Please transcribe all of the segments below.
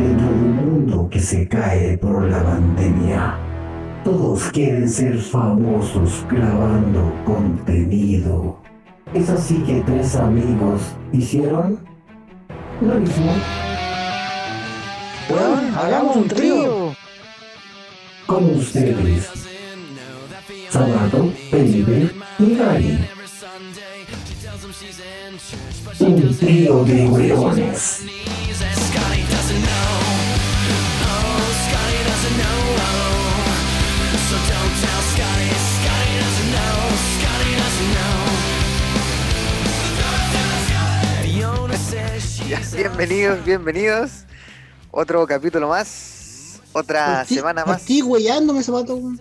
dentro de un mundo que se cae por la pandemia. Todos quieren ser famosos grabando contenido. Es así que tres amigos hicieron lo mismo. Weón, hagamos un trío. Con ustedes, Sabato, Felipe y Gary. Un trío de hueones. Ya, bienvenidos, bienvenidos. Otro capítulo más. Otra semana por más. ti weyándome zapato, weón.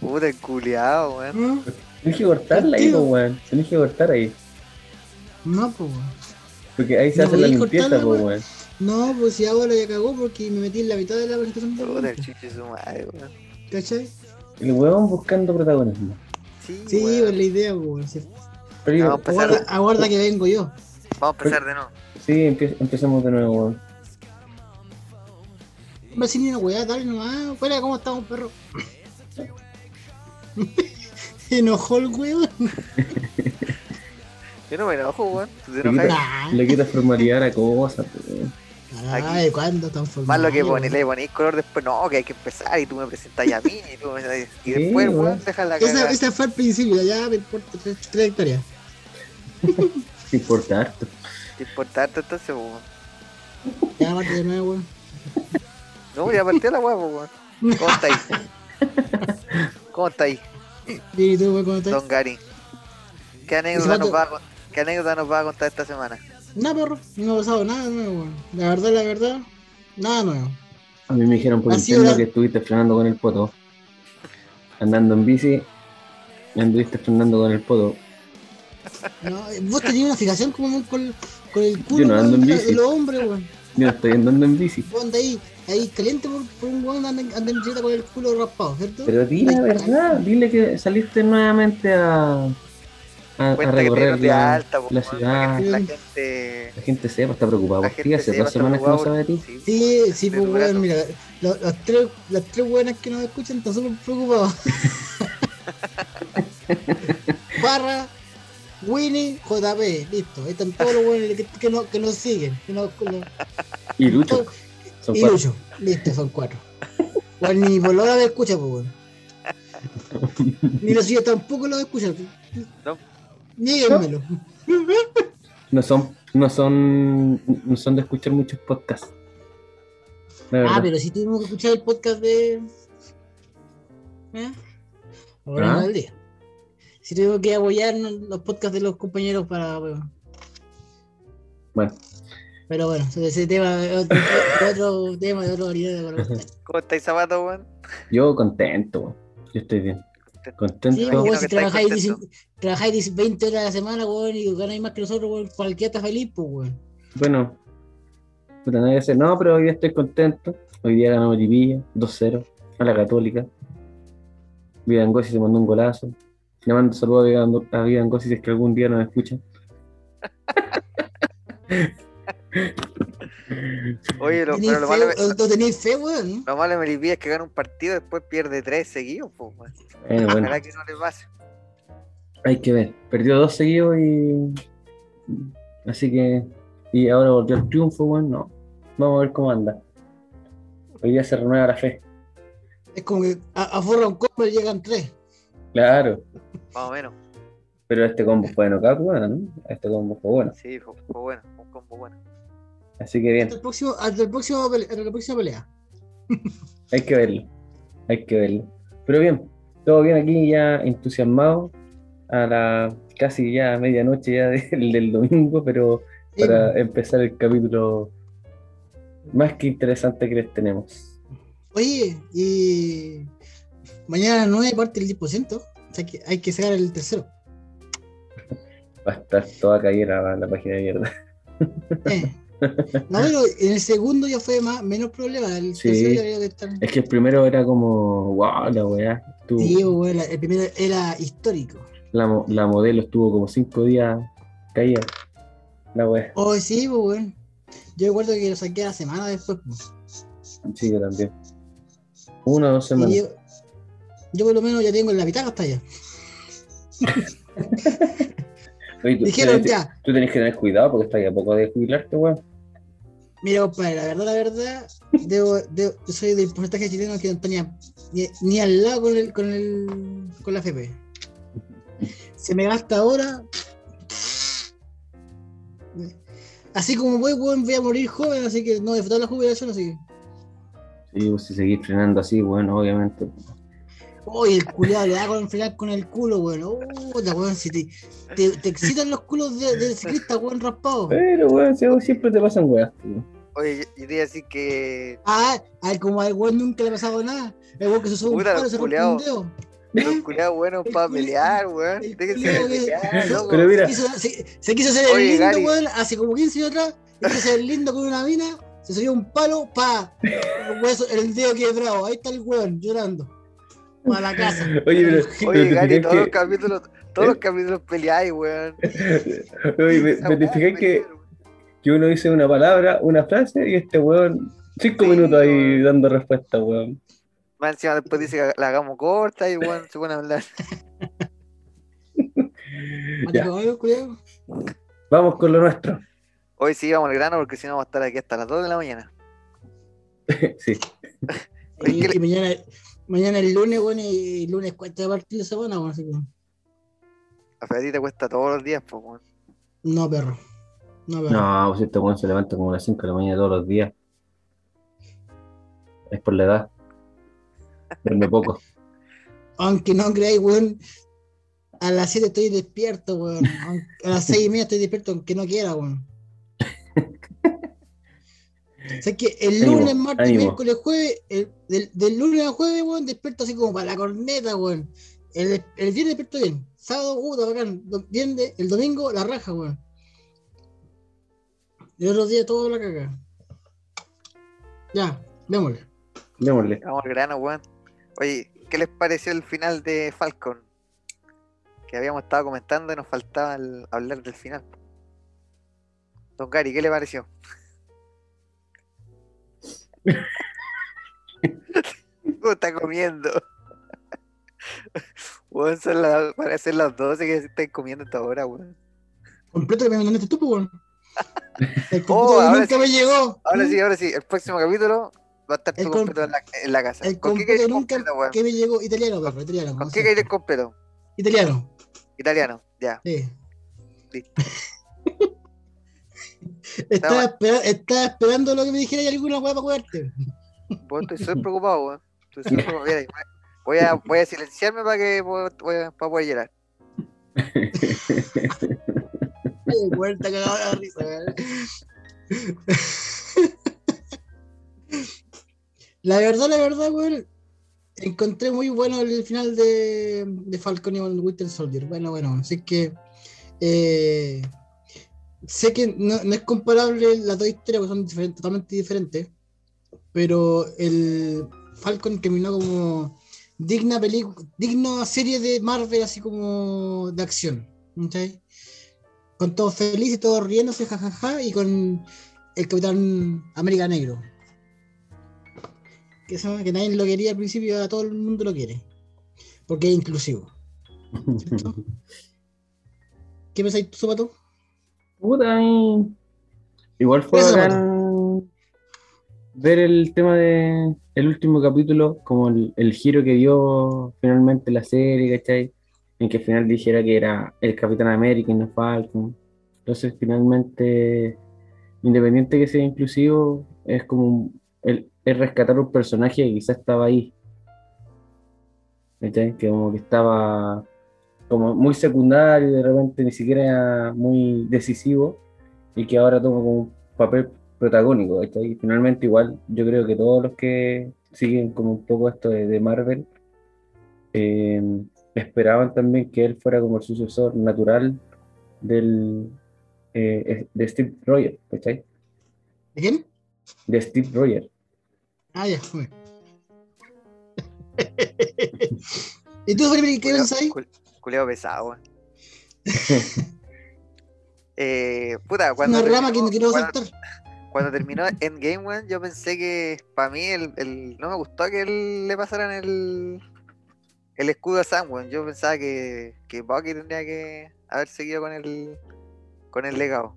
Puta, el culiao, weón. ¿No? Tienes que cortarla ahí, po, weón. Tienes que cortar ahí. No, pues, weón. Porque ahí se No hace la limpieza, po, weón. weón. No, pues si ahora ya cagó porque me metí en la mitad de la presentación Puta, weón, el chuche su madre, weón. ¿Cachai? El huevón buscando protagonismo. Sí, Sí, weón. pues la idea, pues, weón. Sí. Pero. Aguarda, aguarda que vengo yo. Vamos a empezar de nuevo. sí, empie- empecemos de nuevo, weón. Hombre, sin una weá, dale nomás. Fuera, ¿cómo estamos, perro? Se enojó el weón. Yo no me enojo, weón. Le enojas. Nah. Le quita formalidad a la cosa, po, weón. Ay, ¿cuándo tan formal? Más lo que weón? le ponéis color después, no, que hay que empezar y tú me presentas ya a mí y, tú me- y Sí, después, weón. weón, deja la Esa, cagada. esa fue al principio, ya me importa tra- trayectoria. Te importa harto. ¿Te importa harto entonces, weón? Ya, aparte de nuevo, weón. No, ya partió la po, weón. ¿Cómo está ahí? ¿Cómo está ahí, ¿Y tú, weón, cómo estás? don Gary? ¿Qué anécdota, nos va a, ¿Qué anécdota nos va a contar esta semana? Nada, perro. No ha pasado nada nuevo, weón. La verdad, la verdad, nada nuevo. A mí me dijeron por sido interno la- que estuviste frenando con el poto. Andando en bici. Anduviste frenando con el poto. No, vos tenías una fijación como con, con el Yo culo no ando en bici. de los hombres, weón. Yo no estoy andando en bici. Vos ahí, ahí caliente por, por un weón anda, anda en bicicleta con el culo raspado, ¿cierto? Pero dile la verdad. Dile que saliste nuevamente a. A, a recorrer la, alta, po, la ciudad. que la gente... La gente sepa, está preocupada por ti. Hace dos semanas que no sabe de ti. Sí, sí, Estoy pues weón, mira, tres, las tres buenas que nos escuchan están súper preocupados. Barra, Winnie, JP, listo. Ahí están todos los buenos que, que, nos, que nos siguen. Que nos- Y Lucho. Son y cuatro. Lucho, listo, son cuatro. Bueno, ni por la me escucha, pues weón. Ni los suyos tampoco los escuchan. No. Níguenmelo. No son, no son, no son de escuchar muchos podcasts. Ah, pero si tuvimos que escuchar el podcast de. ¿Eh? Ahora Ah. no es el día. Si tuvimos que apoyar los podcasts de los compañeros para. Bueno. Bueno, Pero bueno, ese tema es otro, otro tema de otra variedad contar. ¿Cómo estáis, Zapato, weón? yo contento. weón. Yo estoy bien. Contento. Sí, weón, si trabajáis, contento. 10 trabajáis 10 20 horas a la semana, weón, y ganáis más que nosotros, weón, cualquiera está feliz, pues, weón. Bueno, puta, a hacer- no, pero hoy día estoy contento. Hoy día ganamos Lipilla, 2-0, a la Católica. Vidangosi se mandó un golazo. Le mando saludos a a Vidangosi si es que algún día nos escucha. Oye, lo, ¿Tenéis pero lo fe, malo, o- ¿No tenéis fe, weón? lo malo de Melipilla es que gana un partido y después pierde tres seguidos, pues, weón. Bueno, Ojalá que no le pase. hay que ver. Perdió dos seguidos y. Así que. Y ahora volvió el triunfo, bueno, no. Vamos a ver cómo anda. Hoy día se renueva la fe. Es como que a- aforra un combo y llegan tres. Claro. Más o menos. Pero este combo fue de knockout, bueno, ¿no? Este combo fue bueno. Sí, fue, fue bueno, un combo bueno. Así que bien. Hasta el próximo, hasta el próximo hasta la próxima pelea. Hay que verlo. Hay que verlo. Pero bien, todo bien aquí ya entusiasmado a la casi ya medianoche ya del, del domingo, pero Sí, para empezar el capítulo más que interesante que les tenemos. Oye, y mañana a las 9 parte el 10%. O sea que hay que sacar el tercero. Va a estar toda caída la, la página de mierda. Eh. No, pero en el segundo ya fue más, menos problema. El Sí. tercero ya había que estar. Es que el primero era como, wow, la weá. estuvo- Sí, la- el primero era histórico. la, mo- la modelo estuvo como cinco días caída. La weá. Oh, sí, weón. Yo recuerdo que lo saqué a la semana después. pues. Sí, yo también. Una o dos Y semanas. yo, yo por lo menos ya tengo en la mitad hasta allá. Oye, tú, Dijeron tú- ya, tú tenés que tener cuidado porque estás a poco de jubilarte, weón. mira compadre, la verdad, la verdad, debo, debo- yo soy del porcentaje chileno que no tenía ni, ni al lado con, el, con, el, con la FP. Se me gasta ahora. Así como voy, weón, voy a morir joven, así que no disfrutar la jubilación, así que. Sí, pues si seguís frenando así, bueno, obviamente. Uy, el culiado le da con frenar con el culo, weón. Puta, weón, si te, te, te excitan los culos de, de ciclista, weón, raspado. Pero, weón, si siempre te pasan weas, tío. Oye, yo, yo te iba a decir que Ah, al como al weón nunca le ha pasado nada. El weón que se sube un palo se rompe un dedo. los culiados buenos para pelear, weón. Déjense de pelear, loco. Pero mira, Se quiso, se, se quiso hacer Oye, el lindo, Gary. weón, hace como 15 años atrás. Se quiso hacer el lindo con una mina, se subió un palo, pa. El, hueso- el dedo quebrado. Ahí está el weón llorando. Para la casa. Oye, pero, Oye, Gary, todos los que, capítulos, todos los capítulos peleáis, weón. oye, me- me- que, que uno dice una palabra, una frase, y este weón, cinco Sí, minutos ahí weón. dando respuesta, weón. Más encima después dice que la hagamos corta y weón se pone a hablar. Ya, vamos con lo nuestro. Hoy sí vamos al grano porque si no vamos a estar aquí hasta las 2 de la mañana. sí. Oye, Y, ¿qué le- y mañana, mañana el lunes, weón, y el lunes cuesta de partir de semana, weón, así que. A ti te cuesta todos los días, pues, weón. No, perro. No, perro. No, pues este weón se levanta como a las 5 de la mañana todos los días. Es por la edad. Duerme poco. Aunque no creáis, weón. A las 7 estoy despierto, weón. A las 6 y media estoy despierto, aunque no quiera, weón. O sea, que el Ánimo, lunes, martes, ánimo. miércoles, jueves, el- del, del lunes a jueves, weón, despierto así como para la corneta, weón. El, el viernes despierto bien. Sábado, puta, bacán. Viernes, el domingo, la raja, weón. Y el otro día todo la caga. Ya, démosle. Démosle. Vamos al grano, weón. Oye, ¿qué les pareció el final de Falcon? Que habíamos estado comentando y nos faltaba el- hablar del final. Don Gary, ¿qué le pareció? ¿Cómo está comiendo? Weón, son las, parecen las 12 que están comiendo hasta ahora, weón. Completo que me mandaste tú, weón. El completo Oh, nunca sí. me llegó. Ahora ¿Mm? sí, ahora sí, el próximo capítulo va a estar El completo en la, en la casa. El ¿Con qué completo queréis nunca completo, que me llegó italiano, perro, italiano. ¿Con qué sé. queréis completo? Italiano, Italiano, ya. sí. Listo. Estaba, estaba esperando lo que me dijera y alguna weá para cuidarte. Pues estoy súper preocupado, weón. Estoy súper preocupado. Mira, Voy a, voy a silenciarme para que pueda- pueda- para poder llorar. Cagada de la risa, weón. La verdad, la verdad, weón. Encontré muy bueno el final de, de Falcon y Winter Soldier. Bueno, bueno, así que. eh, sé que no, no es comparable las dos historias, porque son diferentes, totalmente diferentes. Pero el Falcon terminó como digna película, digna serie de Marvel, así como de acción. ¿cachai? Con todos felices, todos riéndose, jajaja, y con el Capitán América Negro. Que, eso, que nadie lo quería al principio, ahora todo el mundo lo quiere. Porque es inclusivo. ¿cierto? ¿Qué pensáis tú, Zapato? Puta, y- igual fue bacán ver el tema de el último capítulo, como el, el giro que dio finalmente la serie, ¿cachai? En que al final dijera que era el Capitán América y no Falcon. Entonces, finalmente, independiente que sea inclusivo, es como el, es rescatar un personaje que quizás estaba ahí. ¿Cachai? Que como que estaba como muy secundario, de repente ni siquiera era muy decisivo, y que ahora toma como un papel protagónico. ¿cachai? Y finalmente igual yo creo que todos los que siguen como un poco esto de, de Marvel eh, esperaban también que él fuera como el sucesor natural del eh, de Steve Rogers, ¿cachai? ¿De quién? De Steve Rogers. Ah, ya, fue. ¿Y tú, Felipe, qué Culeo- pensáis? Cul- Culeo pesado, weón. eh, puta, cuando. Una rama que terminó- no quiero cuando- terminó Endgame, weón, yo pensé que para mí el, el- no me gustó que él- le pasaran el, el escudo a Sam, weón. Yo pensaba que, que Bucky tendría que haber seguido con el, con el legado.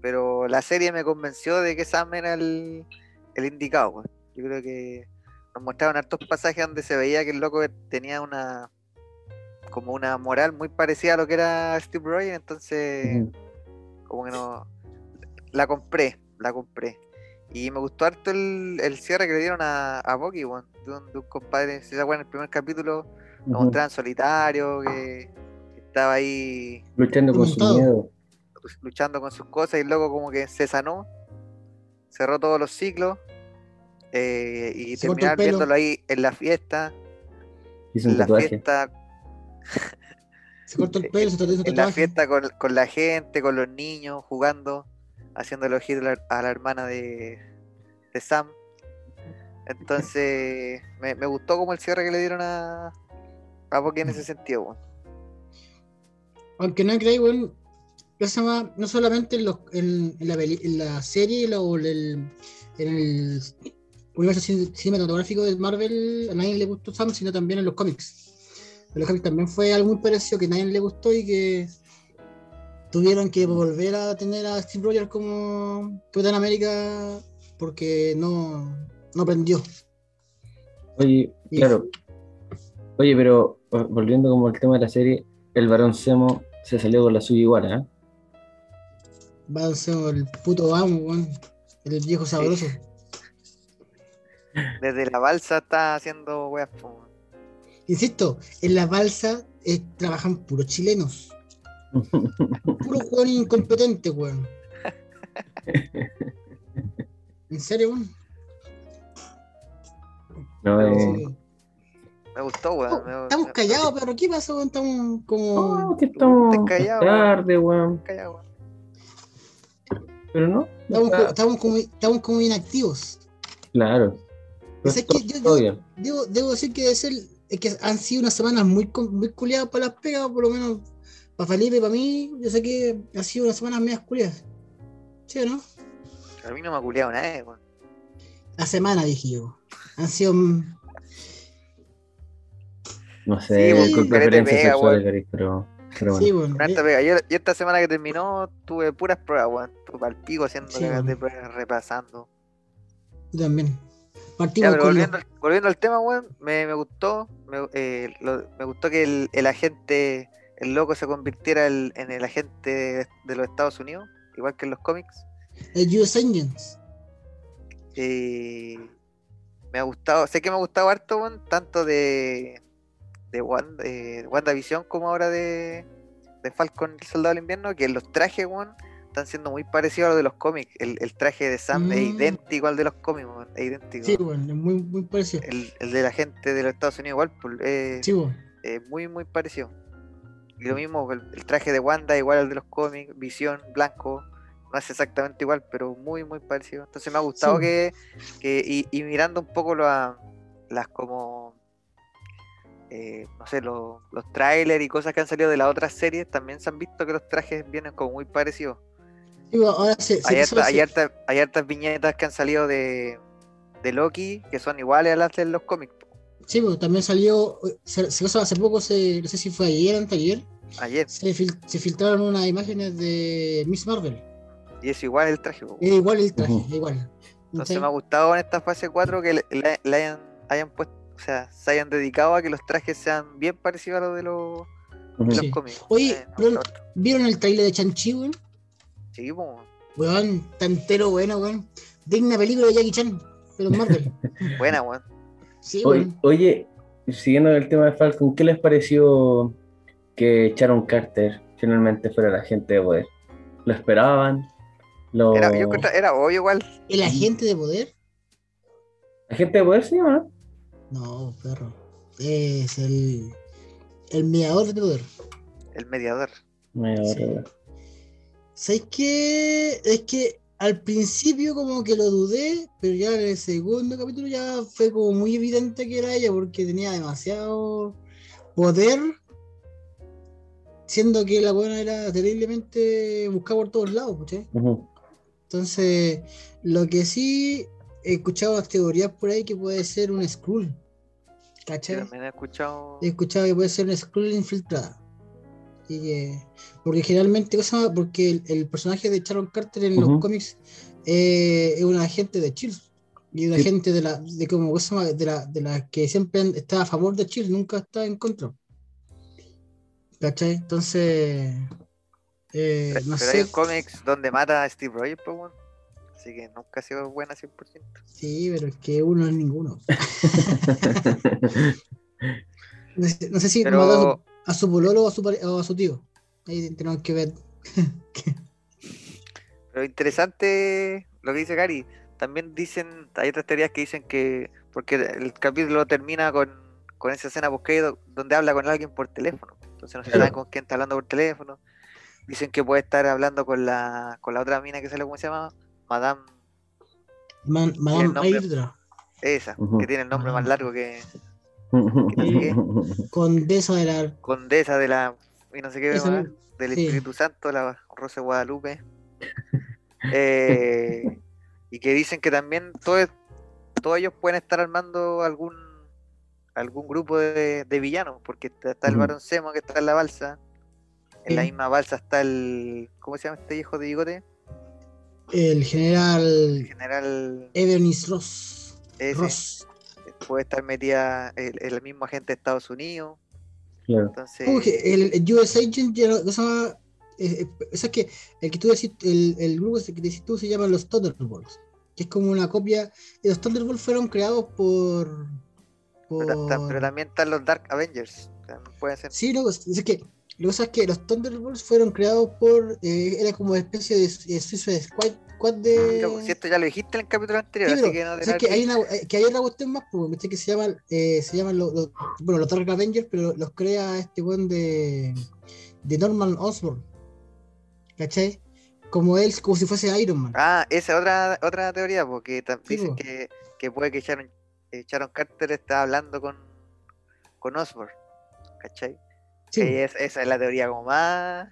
Pero la serie me convenció de que Sam era el, el indicado, weón. Yo creo que nos mostraron hartos pasajes donde se veía que el loco tenía una como una moral muy parecida a lo que era Steve Rogers, entonces como que no la compré, la compré. Y me gustó harto el, el cierre que le dieron a, a Bucky, de, un, de un compadre, si se acuerdan en el primer capítulo, lo Ujú. mostraban solitario, que, que estaba ahí Luchando con su miedo. luchando con sus cosas y luego como que se sanó, cerró todos los ciclos eh, y Se pelo. viéndolo ahí en la fiesta, Hizo en la tatuaje. fiesta, Se cortó el pelo, se en la fiesta con, con la gente, con los niños, jugando, haciendo el ojito a la, hermana de, de Sam. Entonces, me, me gustó como el cierre que le dieron a, a Bucky en ese sentido. weón. Aunque no creáis, weón, no solamente en, los, en, en la, en la serie o en el, universo cin- cinematográfico de Marvel, a nadie le gustó Sam, sino también en los cómics. Cómics también fue algo muy parecido que a nadie le gustó y que tuvieron que volver a tener a Steve Rogers como Capitán América porque no, no aprendió. Oye, Y- claro. Oye, pero vol- volviendo como al tema de la serie, el varón Semo se salió con la suya igual, ¿eh? Va a ser el puto amo, weón, el viejo sabroso. Desde la balsa está haciendo weas. po. Insisto, en la balsa eh, trabajan puros chilenos. Puro weón incompetente, weón. ¿En serio, weón? No, eh, Sí. Me gustó, weón. me- Estamos me- callados, pero ¿qué pasa, weón? Estamos como. no, que estamos callado, tarde, weón. callado, weón. Pero no. Estamos, como, estamos como inactivos. Claro. Es que yo- yo-. Debo, debo decir que, es el, es que han sido unas semanas muy, muy culiadas para las pegas, por lo menos para Felipe y para mí. Yo sé que han sido unas semanas medias culiadas. ¿Sí o no? A mí no me ha culiado nadie, weón. La semana, dije yo. Han sido. No sé, Sí, con preferencias pega, sexuales, pero, pero bueno. Sí, bueno. Pega. Yo, yo esta semana que terminó tuve puras pruebas, weón. Tuve al pico haciendo Sí, de pruebas, repasando. Yo también. Ya, Partimos pero con volviendo, al- volviendo al tema, weón, me, me gustó. Me, eh, lo- me gustó que el, el agente, el loco se convirtiera el- en el agente de, de los Estados Unidos, igual que en los cómics. el US Agents. Eh, me ha gustado, sé que me ha gustado harto, weón, tanto de, de Wanda, eh, WandaVision como ahora de, de Falcon el Soldado del Invierno, que los trajes, weón, están siendo muy parecidos a los de los cómics. El, el traje de Sam es Mm. idéntico al de los cómics, es idéntico. Sí, bueno, es muy, muy parecido. el, el de la gente de los Estados Unidos igual, pues, eh, Sí, bueno. eh, muy, muy parecido. Y lo mismo, el, el traje de Wanda igual al de los cómics, visión, blanco, no es exactamente igual, pero muy, muy parecido. Entonces me ha gustado Sí. que, que y, y mirando un poco la- las como, eh, no sé, los, los trailers y cosas que han salido de las otras series, también se han visto que los trajes vienen como muy parecidos. Ahora se, se Hay, harta- hay, hacer- harta- hay hartas viñetas que han salido de, de Loki que son iguales a las de los cómics. Sí, pues también salió, se, se hace poco, se, no sé si fue ayer, anteayer, Ayer, se, fil- se filtraron unas imágenes de Miss Marvel. y es igual el traje. po. Es igual el traje, es igual. Entonces me ha gustado en esta fase 4 que le, le- le hayan, hayan puesto, o sea, se hayan dedicado a que los trajes sean bien parecidos a los de los, Sí. cómics. Oye, Eh. ¿Vieron el trailer de Chanchi, weón? Sí, po, Weón, está entero bueno, weón. Digna película de Jackie Chan, pero Marvel. buena, weón. Sí, Oye, weón. oye, siguiendo el tema de Falcon, ¿qué les pareció que Sharon Carter finalmente fuera la agente de poder? ¿Lo esperaban? ¿Lo... Era, yo encontré- era obvio igual. ¿El agente de poder? ¿Agente de poder se llama? No, perro. Es el. El mediador de poder. El mediador. Me Sí. ahora- ¿Sabes qué? Es que al principio como que lo dudé, pero ya en el segundo capítulo ya fue como muy evidente que era ella porque tenía demasiado poder, siendo que la buena era terriblemente buscada por todos lados. Ujú. Entonces, lo que sí he escuchado las teorías por ahí que puede ser un Skrull. ¿Cachai? también he escuchado. He escuchado que puede ser una Skrull infiltrada. Y que- porque generalmente, porque el, el personaje de Sharon Carter en los cómics eh, es un agente de Chill. Y un Sí. agente de la, de como de la, de la que siempre han- está a favor de Chill, nunca está en contra. ¿Cachai? Entonces, eh, Pero, no pero hay sé. cómics donde mata a Steve Rogers, pues. Así que nunca ha sido buena 100%. Sí, pero es que uno es ninguno. No sé, no sé si Pero- mató a su, pololo o a su, pare- o a su tío. Ahí tenemos que ver. Pero interesante lo que dice Gary. También dicen, hay otras teorías que dicen que, porque el capítulo termina con, con esa escena post donde habla con alguien por teléfono. Entonces no se Claro. sabe con quién está hablando por teléfono. Dicen que puede estar hablando con la, con la otra mina que sale, ¿cómo se llama? Madame, Man- Madame. Hydra, esa, que tiene el nombre más largo que condesa de la. condesa de la, y no sé qué, misma. del Sí. Espíritu Santo, la Rosa de Guadalupe. Eh, y que dicen que también todo- todos ellos pueden estar armando algún algún grupo de, de villanos, porque está, está el. Barón Zemo que está en la balsa, en la misma balsa está el, ¿cómo se llama este hijo de bigote? El El general general Ebenis Ross. Ross. Puede estar metida el, el mismo agente de Estados Unidos, Claro. entonces... El, el US Agent ya no, no se llama. eh, eh, o sea, que el que tú decís, el, el grupo que decís tú se llama los Thunderbolts, que es como una copia. y Los Thunderbolts fueron creados por. por... pero, pero también están los Dark Avengers, pueden ser Sí, no, es es que lo que pasa es que los Thunderbolts fueron creados por. eh, era como una especie de, de Suicide Squad, squad de. Yo, si esto ya lo dijiste en el capítulo anterior, Sí, así que no o te sea, que hay una, eh, que hay otra cuestión más, pues, ¿viste? que se llaman, eh, se llaman los, los- bueno, los Dark Avengers, pero los crea este buen de, de Norman Osborn. ¿Cachai? Como él, como si fuese Iron Man. Ah, esa es otra, otra teoría, porque Sí, dicen po. que, que puede que Sharon, eh, Sharon Carter está hablando con, con Osborn, ¿cachai? Sí, es- esa es la teoría como más,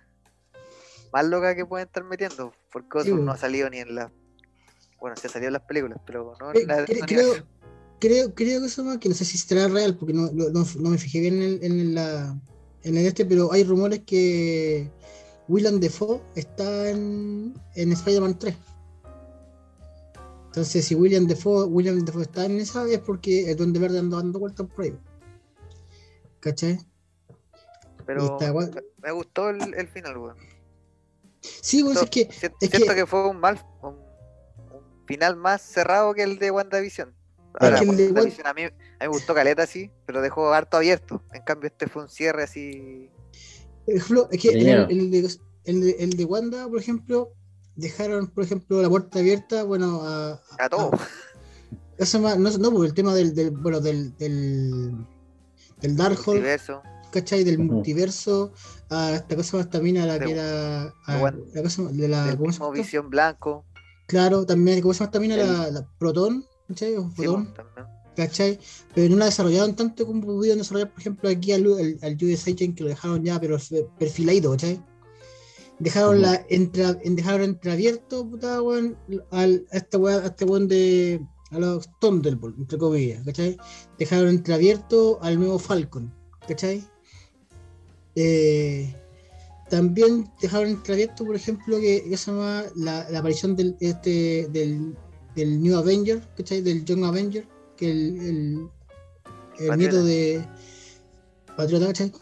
más loca que pueden estar metiendo, porque Sí, po. no ha salido ni en la... Bueno, se ha salido en las películas, pero no Eh, en la cre- no creo, ni- creo, creo que eso más, que no sé si será real, porque no, no, me fijé bien en, la, en el este, pero hay rumores que Willem Dafoe está en, en Spider-Man 3. Entonces, si William Defoe, William Defoe está en esa, es porque el Duende Verde anda dando vueltas por ahí. ¿Cachai? Pero está me gustó el, el final, weón. Sí, pues es que es siento que- que... fue un mal un, un final más cerrado que el de WandaVision. que Ahora, el de WandaVision a mí, a mí me gustó caleta así, pero dejó harto abierto. En cambio, este fue un cierre así. Es que el, de, el de- el de Wanda, por ejemplo, dejaron, por ejemplo, la puerta abierta, bueno, a, A todo. eso más- no, no, porque el tema del, del bueno, del, del, del Darkhold. ¿Cachai? Del multiverso, a esta cosa más también a la De- que era, a Wanda. la cosa de la, ¿cómo mismo? Visión Blanco. Claro, también, ¿cómo se llama también a El- la, la Proton? ¿Cachai? O sí, Fotón, pues. ¿cachai? Pero no la desarrollaron tanto como pudieron desarrollar, por ejemplo, aquí al, al, al US Agent que lo dejaron ya, pero perfilado, ¿cachai? Dejaron la entra, en- dejaron entreabierto, puta weón, al, a este weón, a este weón de a los Thunderbolt, entre comillas, ¿cachai? Dejaron entreabierto al nuevo Falcon, ¿cachai? Eh, también dejaron entreabierto, por ejemplo, que, que se llama la, la aparición del, este, del, del New Avenger, ¿cachai? Del Young Avenger, que el, el, el nieto de Patriota, ¿cachai?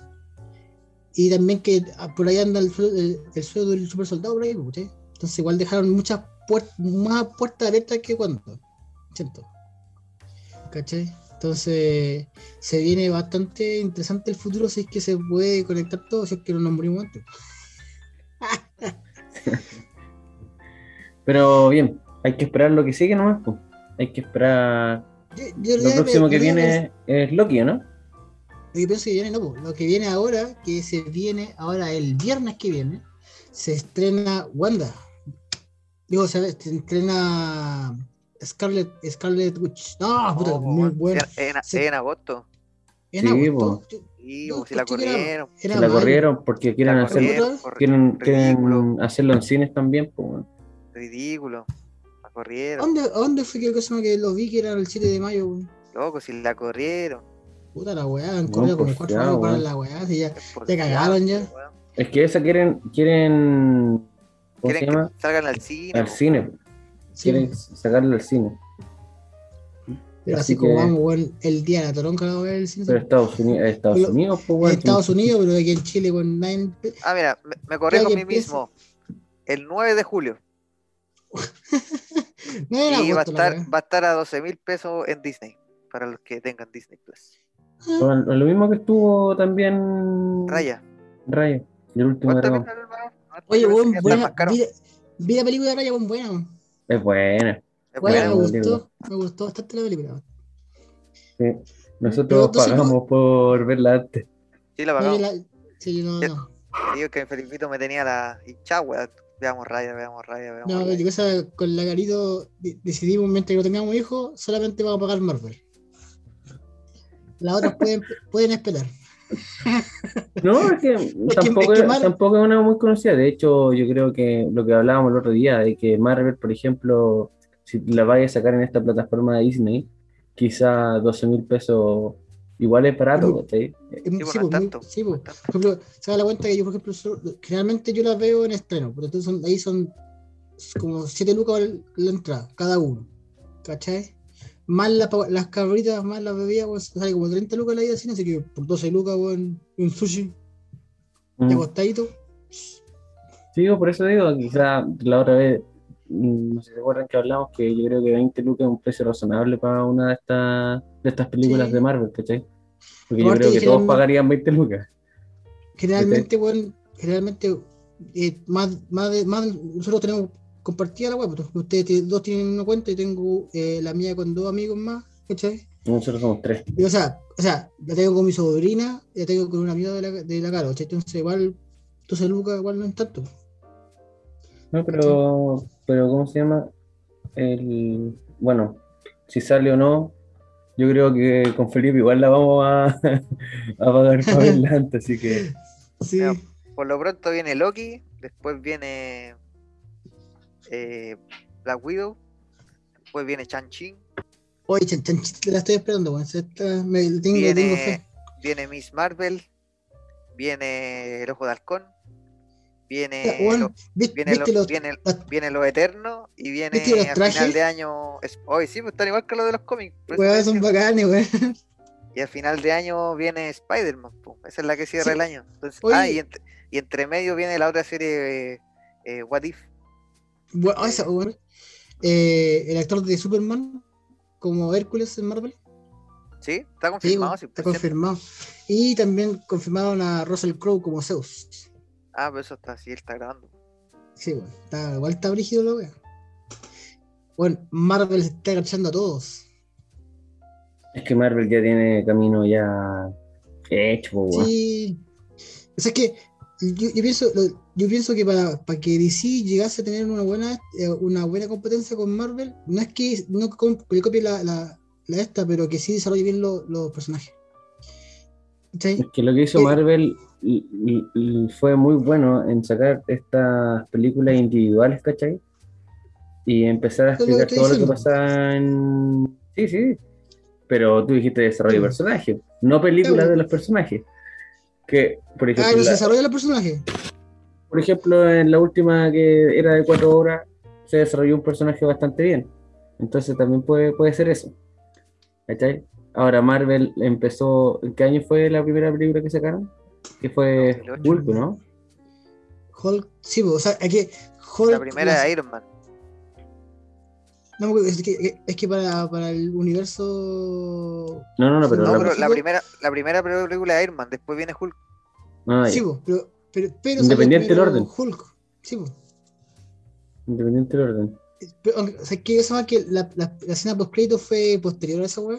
Y también que ah, por ahí anda el, suelo- el, el suelo del super soldado por ahí, ¿cachai? Entonces igual dejaron muchas puertas, más puertas abiertas que cuando, siento. ¿Cachai? Entonces se viene bastante interesante el futuro si es que se puede conectar todo, si es que no nos morimos antes. Pero bien, hay que esperar lo que sigue nomás. pues. Hay que esperar. Yo- yo Lo próximo que viene es Loki, ¿o ¿no? Lo que pienso que viene, no, po, lo que viene ahora, que se viene ahora el viernes que viene, se estrena Wanda. Digo, se estrena Scarlet, Scarlet Witch. No, puta, No, muy bueno. En, en- Se- en agosto. En Sí, agosto, Sí, si la era- corrieron. era Se la corrieron porque quieren La hacer, corrieron. corrieron, quieren, quieren hacerlo en cines también. Pues. Ridículo. La corrieron. ¿Dónde, ¿Dónde fue que cosa que lo vi que era el 7 de mayo? weón? Loco, si la corrieron. Puta la weá, han No, corrido como por cuatro años para la weá, si ya. Ya cagaron ya. Es que esa quieren, quieren, ¿cómo se Quieren llama? que salgan al cine. Al po. cine. Sí, Quieren sacarlo al cine. pero así así como que- vamos, weón, el día de la toronca la del cine. Pero Estados Unidos, Estados Pero- Unidos, pues. Estados Unidos, pero aquí en Chile, con nadie. Ah, mira, me, me corrijo a mí mismo. El 9 de julio. Y va a estar, va a estar a 12 mil pesos en Disney. Para los que tengan Disney Plus. Bueno, Lo mismo que estuvo también Raya. Raya, el último ¿Cuánto dragón. vino el Oye, estar buena. Vi, vi la película de Raya, weón, buena. Es buena. Es Buena, me gustó. Me gustó bastante la película. sí. Nosotros pagamos por verla antes. Sí, la pagamos. la- Sí, no, no. Digo que Felipito me tenía la hinchada, weón. Veamos raya, veamos raya, veamos No, raya. yo cosa, con la Garito de- decidimos, mientras que no tengamos hijos, solamente vamos a pagar Marvel. Las otras pueden, pueden esperar. No, es que, tampoco, es que es- Mar- tampoco es una muy conocida. De hecho, yo creo que lo que hablábamos el otro día, de que Marvel, por ejemplo, si la vaya a sacar en esta plataforma de Disney, quizá 12 mil pesos igual es barato, sí, tanto, sí. Por ejemplo, se da la cuenta que yo, por ejemplo, generalmente yo las veo en estreno, pero entonces son, ahí son como 7 lucas la entrada, cada uno. ¿Cachai? Más la pa- las cabritas, más las bebidas, pues sale como 30 lucas la ida cine, así que por 12 lucas, weón, un sushi, de Mm. acostadito. Sí, por eso digo, quizá la otra vez, mm, no sé si se acuerdan que hablamos que yo creo que 20 lucas es un precio razonable para una de estas, de estas películas Sí. de Marvel, ¿cachai? Porque yo creo que todos pagarían 20 lucas. Generalmente, weón, generalmente, eh, más, más, de, más, nosotros tenemos compartida la web, pues, ustedes dos tienen una cuenta y tengo eh, la mía con dos amigos más, ¿cachai? Nosotros somos tres. Y, o sea, o sea, la tengo con mi sobrina, la tengo con una amiga de la, de la cara, ¿cachai? Entonces, igual, 12 lucas, igual no es tanto. No, pero, pero ¿cómo se llama? El, bueno, si sale o no, yo creo que con Felipe igual la vamos a, a pagar para verla antes, así que Sí. Por lo pronto viene Loki, después viene eh, Black Widow, después viene Chan-Chi, Oye, chan, chan, la estoy esperando, me tengo, tengo viene, fe. viene Miss Marvel, viene El Ojo de Halcón, viene, Ya, lo- ¿viste, viene, viste lo, los- viene, las- viene Lo Eterno y viene ¿Viste los a trajes? final de año. Hoy sí, pues están igual que los de los cómics. te son bacanes, weón. Y a final de año viene Spider-Man, po, esa es la que cierra Sí. el año. Entonces, Oye. ah, y entre, y entre medio viene la otra serie eh, eh, What If. Bueno, esa, weón. Eh, el actor de Superman, como Hércules en Marvel. ¿Sí? Está Sí, confirmado. 100%. está confirmado. Y también confirmaron a Russell Crowe como Zeus. Ah, pero eso está, sí, él está grabando. Sí, bueno, está, igual está brígido la wea. Bueno, Marvel se está agachando a todos. es que Marvel ya tiene camino ya hecho, weón. Sí. O sea, es que yo, yo pienso, yo pienso que para, para que DC llegase a tener una buena, eh, una buena competencia con Marvel, no es que no que copie la, la, la esta, pero que sí desarrolle bien lo- los personajes. Es que lo que hizo Eh, Marvel fue muy bueno en sacar estas películas individuales, ¿cachai? Y empezar a explicar todo lo que diciendo. pasa en... Sí, sí. Pero tú dijiste desarrollo de personajes, no películas de los personajes. Que, por Ah, ejemplo, no se la- desarrolla los personajes. por ejemplo, en la última que era de cuatro horas, se desarrolló un personaje bastante bien. Entonces también puede, puede ser eso. ¿Cachai? Ahora Marvel empezó. ¿En qué año fue la primera película que sacaron? Que fue 2008. Hulk, ¿no? Hulk, sí, pues, o sea, es que Hulk. La primera es Iron Man. No, porque es que, es que para, para el universo. No, no, no, pero. No, la- pero la primera, la primera película es Iron Man, después viene Hulk. ah, sí, pues, pero, pero, pero Independiente del orden. Hulk. Sí, pues. Independiente del orden. Pero, o sea, que eso más que la, la, la escena post crédito fue posterior a esa weá.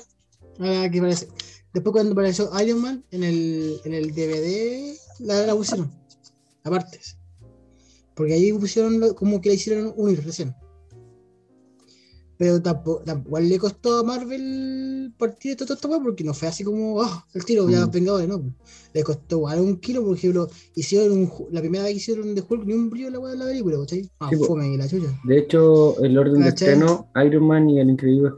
Ah, que parece. Después cuando apareció Iron Man en el, en el DVD, la, la pusieron. Aparte. Porque ahí pusieron lo- como que la hicieron unir recién. Pero tampoco, tampoco- igual le costó a Marvel partir de todo esto, porque no fue así como, oh, el tiro, ya Mm. Vengadores, no. Le costó igual un kilo, por ejemplo, hicieron un, la primera vez que hicieron de Hulk ni un brillo la weá de la película, ¿cachai? Ah, Sí, fome y la chucha. De hecho, el orden de estreno, Iron Man y el increíble,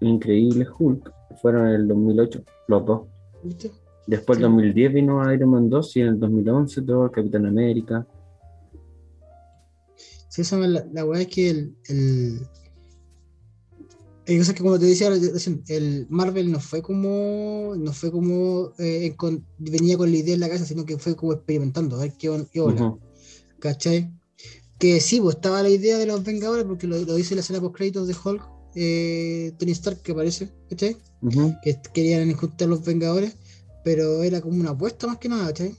el increíble Hulk fueron en el 2008, los dos. ¿Viste? Después Sí. en 2010 vino Iron Man 2 y en el 2011 Thor, Capitán América. Sí, esa la, la weá es que el. el hay cosas que como te decía el Marvel no fue como no fue como eh, con- venía con la idea en la casa sino que fue como experimentando a ver qué, on- qué onda, Ujú. ¿cachai? que sí, pues estaba la idea de los Vengadores porque lo, lo dice la escena post créditos de Hulk eh, Tony Stark que aparece ¿cachai? Que querían juntar los Vengadores pero era como una apuesta más que nada ¿cachai?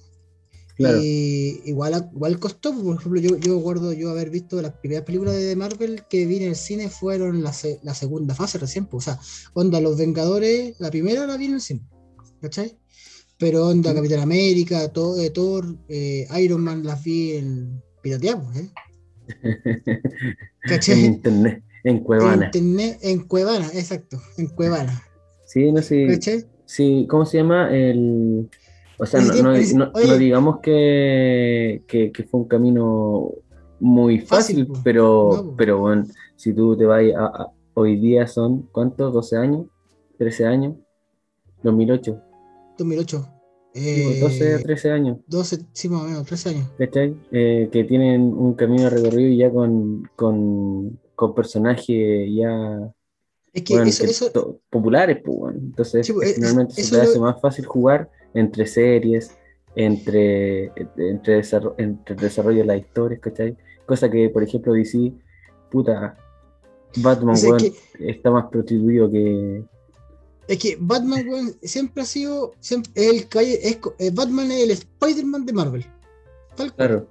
Claro. Y igual, igual costó, por ejemplo, yo, yo recuerdo yo haber visto las primeras películas de Marvel que vi en el cine fueron la, se- la segunda fase recién, pues, o sea, onda Los Vengadores, la primera la vi en el cine, ¿cachai? Pero onda Mm. Capitán América, To- eh, Thor, eh, Iron Man las vi en pirateados, ¿eh? en ¿Cachai? internet, en En Cuevana. internet, en Cuevana, exacto, en Cuevana, Sí, no sé. ¿cachai? Sí, ¿cómo se llama? El... O sea, Ese no, no- no- no digamos que, que, que fue un camino muy Fácil, fácil, po. pero, pero bueno, si tú te vas a, a- hoy día son, ¿cuántos? ¿12 años? ¿13 años? 2008. 2008. Sí, pues, Eh, 12 a 13 años, 12, sí, más o menos, 13 años. Eh, que tienen un camino recorrido ya con, con, con personajes ya Es que bueno, eso, que eso, populares, pues, bueno. Entonces, Sí, pues, eh, es- finalmente se te lo- hace más fácil jugar entre series, entre, entre, desarro- entre el desarrollo de las historias, ¿cachai? Cosa que, por ejemplo, DC, puta, Batman, O sea, weón, que- está más prostituido que. Es que Batman, weón, siempre ha sido. Siempre, el, calle- es, eh, Batman es el Spider-Man de Marvel. Tal. Claro,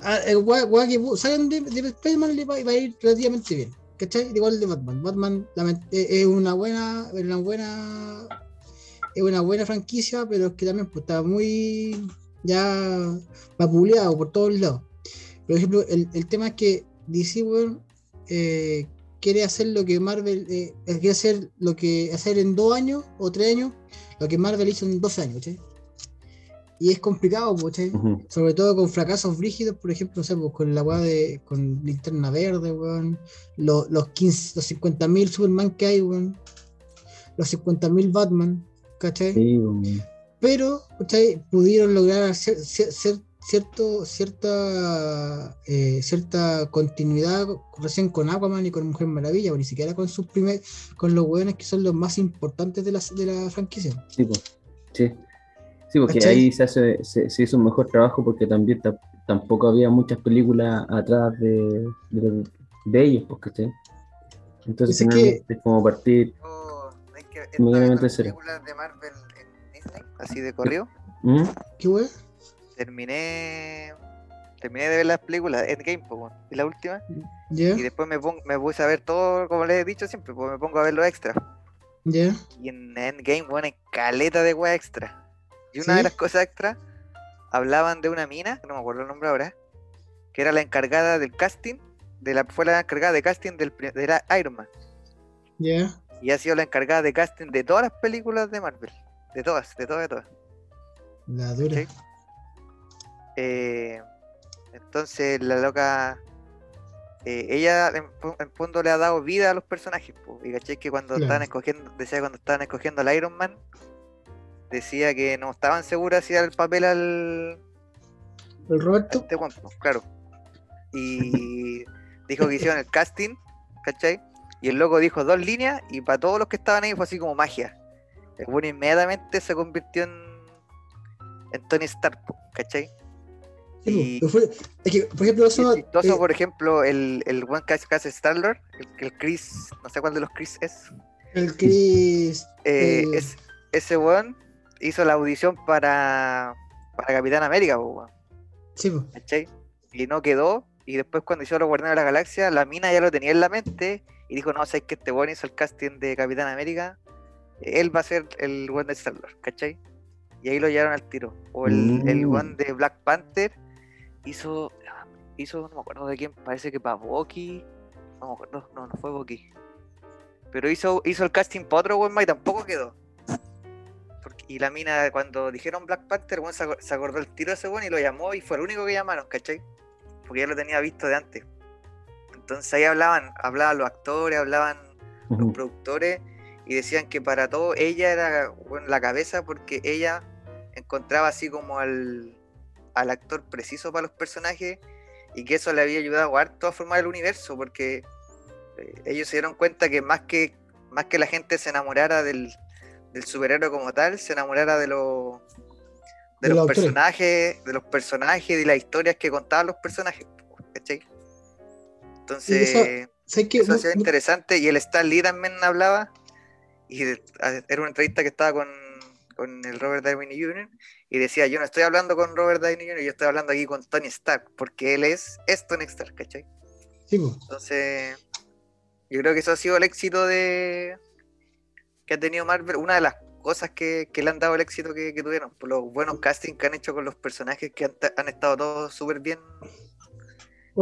Ah, el que salgan de, de Spider-Man le va, va a ir relativamente bien. ¿Cachai? Igual de Batman. Batman eh, es una buena. Una buena. Es una buena franquicia, pero es que también pues, está muy ya vapuleado por todos lados. Por ejemplo, el, el tema es que DC, weón, eh, quiere hacer lo que Marvel eh, quiere hacer lo que hacer en dos años o tres años, lo que Marvel hizo en 12 años. Y es complicado, pues, ¿cachai? ujú, Sobre todo con fracasos brígidos, por ejemplo, no sé, pues, con la weá de. con linterna verde, weón. Los, los 15, los 50.000 Superman que hay, weón. Los 50.000 Batman, ¿cachai? sí, weón. Pero, ¿cachai? Pudieron lograr hacer, cier- cier- cierto, cierta, eh, cierta continuidad recién con Aquaman y con Mujer Maravilla, o ni siquiera con sus primer, con los weones que son los más importantes de la, de la franquicia. Sí, pues, sí. Sí, porque ¿Cachai? ahí se, hace, se, se hizo un mejor trabajo porque también ta- tampoco había muchas películas atrás de, de, de ellos, ¿cachai? Entonces, Es que- finalmente, es como partir. Que esta serio. películas de Marvel en Disney, así de corrido, ¿Mm? ¿Qué weón? terminé terminé de ver las películas Endgame, pues, y la última, y después me, pon- me puse a ver todo, como les he dicho siempre, pues me pongo a ver los extras. ¿Ya? Y en Endgame, bueno, hay caleta de weá extra. Y una ¿Sí? de las cosas extra hablaban de una mina, que no me acuerdo el nombre ahora, que era la encargada del casting, de la, fue la encargada de casting del, de la Iron Man. ¿Ya? Y ha sido la encargada de casting de todas las películas de Marvel. De todas, de todas, de todas. La dura. Eh, entonces la loca, eh, ella en, en fondo le ha dado vida a los personajes. po, y caché que cuando Claro. estaban escogiendo, decía cuando estaban escogiendo al Iron Man, decía que no estaban seguras si era el papel al, ¿El Roberto? este weón, po, claro. Y dijo que hicieron el casting, ¿cachai? Y el loco dijo dos líneas y para todos los que estaban ahí fue así como magia. El bueno inmediatamente se convirtió en, en Tony Stark, ¿cachai? Sí, Y- fue- es que, por ejemplo, eso, es chistoso, eh, por ejemplo, el, el one que hace Star-Lord, el, el Chris, no sé cuál de los Chris es, el Chris. eh, Eh. es- ese weón hizo la audición para, para Capitán América, weón, Sí. ¿cachai? Y no quedó, y después cuando hizo los Guardianes de la Galaxia, la mina ya lo tenía en la mente, y dijo, no, sabes que este weón hizo el casting de Capitán América, él va a ser el weón de Star-Lord, ¿cachai? Y ahí lo llevaron al tiro. O el, el Mm. weón de Black Panther hizo, hizo, no me acuerdo de quién, parece que para Bucky, No, me acuerdo, no, no fue Bucky. Pero hizo, hizo el casting para otro weón y tampoco quedó. Porque- y la mina, cuando dijeron Black Panther, acor- se acordó el tiro de ese weón y lo llamó y fue el único que llamaron, ¿cachai? Porque ya lo tenía visto de antes. Entonces ahí hablaban, hablaban los actores, hablaban los productores y decían que para todo ella era bueno, la cabeza porque ella encontraba así como al, al actor preciso para los personajes y que eso le había ayudado harto a formar el universo porque eh, ellos se dieron cuenta que más que más que la gente se enamorara del, del superhéroe como tal, se enamorara de los de, De los personajes, de los personajes y de las historias que contaban los personajes, ¿cachai? Entonces, eso- hacía mu- interesante y el Stan Lee también hablaba y de- era una entrevista que estaba con, con el Robert Downey Jr. y decía, yo no estoy hablando con Robert Downey Jr., yo estoy hablando aquí con Tony Stark, porque él es, es Tony Stark, ¿cachai? sí. Entonces, yo creo que eso ha sido el éxito de que ha tenido Marvel, una de las cosas que, que le han dado el éxito que, que tuvieron, por los buenos castings que han hecho con los personajes que han, han estado todos súper bien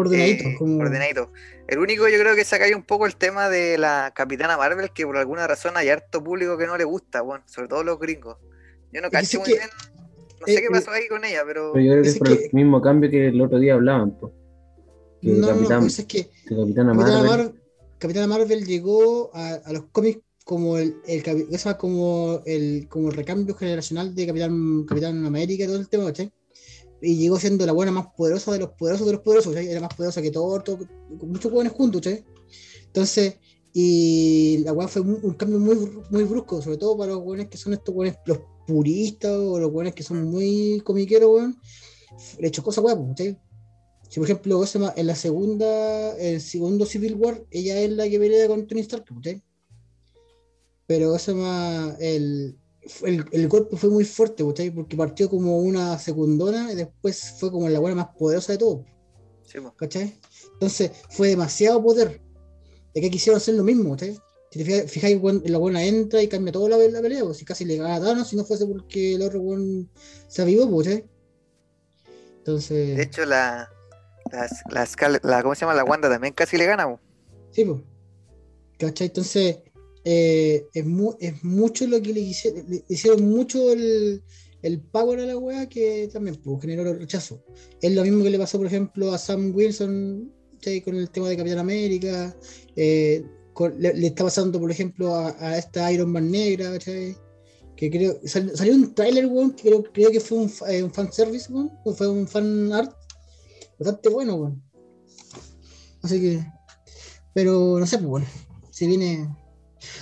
ordenadito. eh, como... ordenadito. El único yo creo que se ha caído un poco el tema de la Capitana Marvel, que por alguna razón hay harto público que no le gusta, bueno, sobre todo los gringos. Yo no cacho muy que- bien, no sé eh, qué pasó ahí con ella, pero Pero yo creo que es Ese por que- el mismo cambio que el otro día hablaban, po. Que No, no, Capitán, pues es que que Capitana Capitana, Marvel. Mar- Capitana Marvel llegó a, a los cómics como el, el como el como el recambio generacional de Capitán, Capitán América y todo el tema, ¿cachai? Y llegó siendo la buena más poderosa de los poderosos de los poderosos, ¿cachai? Era más poderosa que todo, con muchos jóvenes juntos, ¿cachai? Entonces, y la weá fue un, un cambio muy, muy brusco, sobre todo para los jóvenes que son estos jóvenes, los puristas o los jóvenes que son muy comiqueros, weón. Le chocó esa weá, ¿cachai? Si por ejemplo, en la segunda, el segundo Civil War, ella es la que pelea con Tony Stark, ¿cachai? Pero ¿cómo se llama? El, el, el golpe fue muy fuerte, ¿cachai? Porque partió como una secundona y después fue como la buena más poderosa de todo, sí. ¿cachai? Entonces fue demasiado poder. De que quisieron hacer lo mismo, ¿cachai? Si te fijáis, la buena entra y cambia toda la, la pelea, pues, si casi le gana a Thanos, si no fuese porque el otro weón se avivó, ¿cachai? Entonces. de hecho la, la, la, ¿cómo se llama? La Wanda también casi le gana. Sí, pues. ¿Cachai? Entonces, eh, es, mu- es mucho lo que le hicieron, le hicieron mucho el, power a la weá que también pues, generó rechazo. Es lo mismo que le pasó, por ejemplo, a Sam Wilson con el tema de Capitán América. eh, le, está pasando, por ejemplo, a, esta Iron Man negra. Que creo, sal- salió un trailer, weón, que creo, creo que fue un, eh, un fanservice, weón, fue un fan art bastante bueno, weón. Así que, pero no sé, pues bueno, si viene.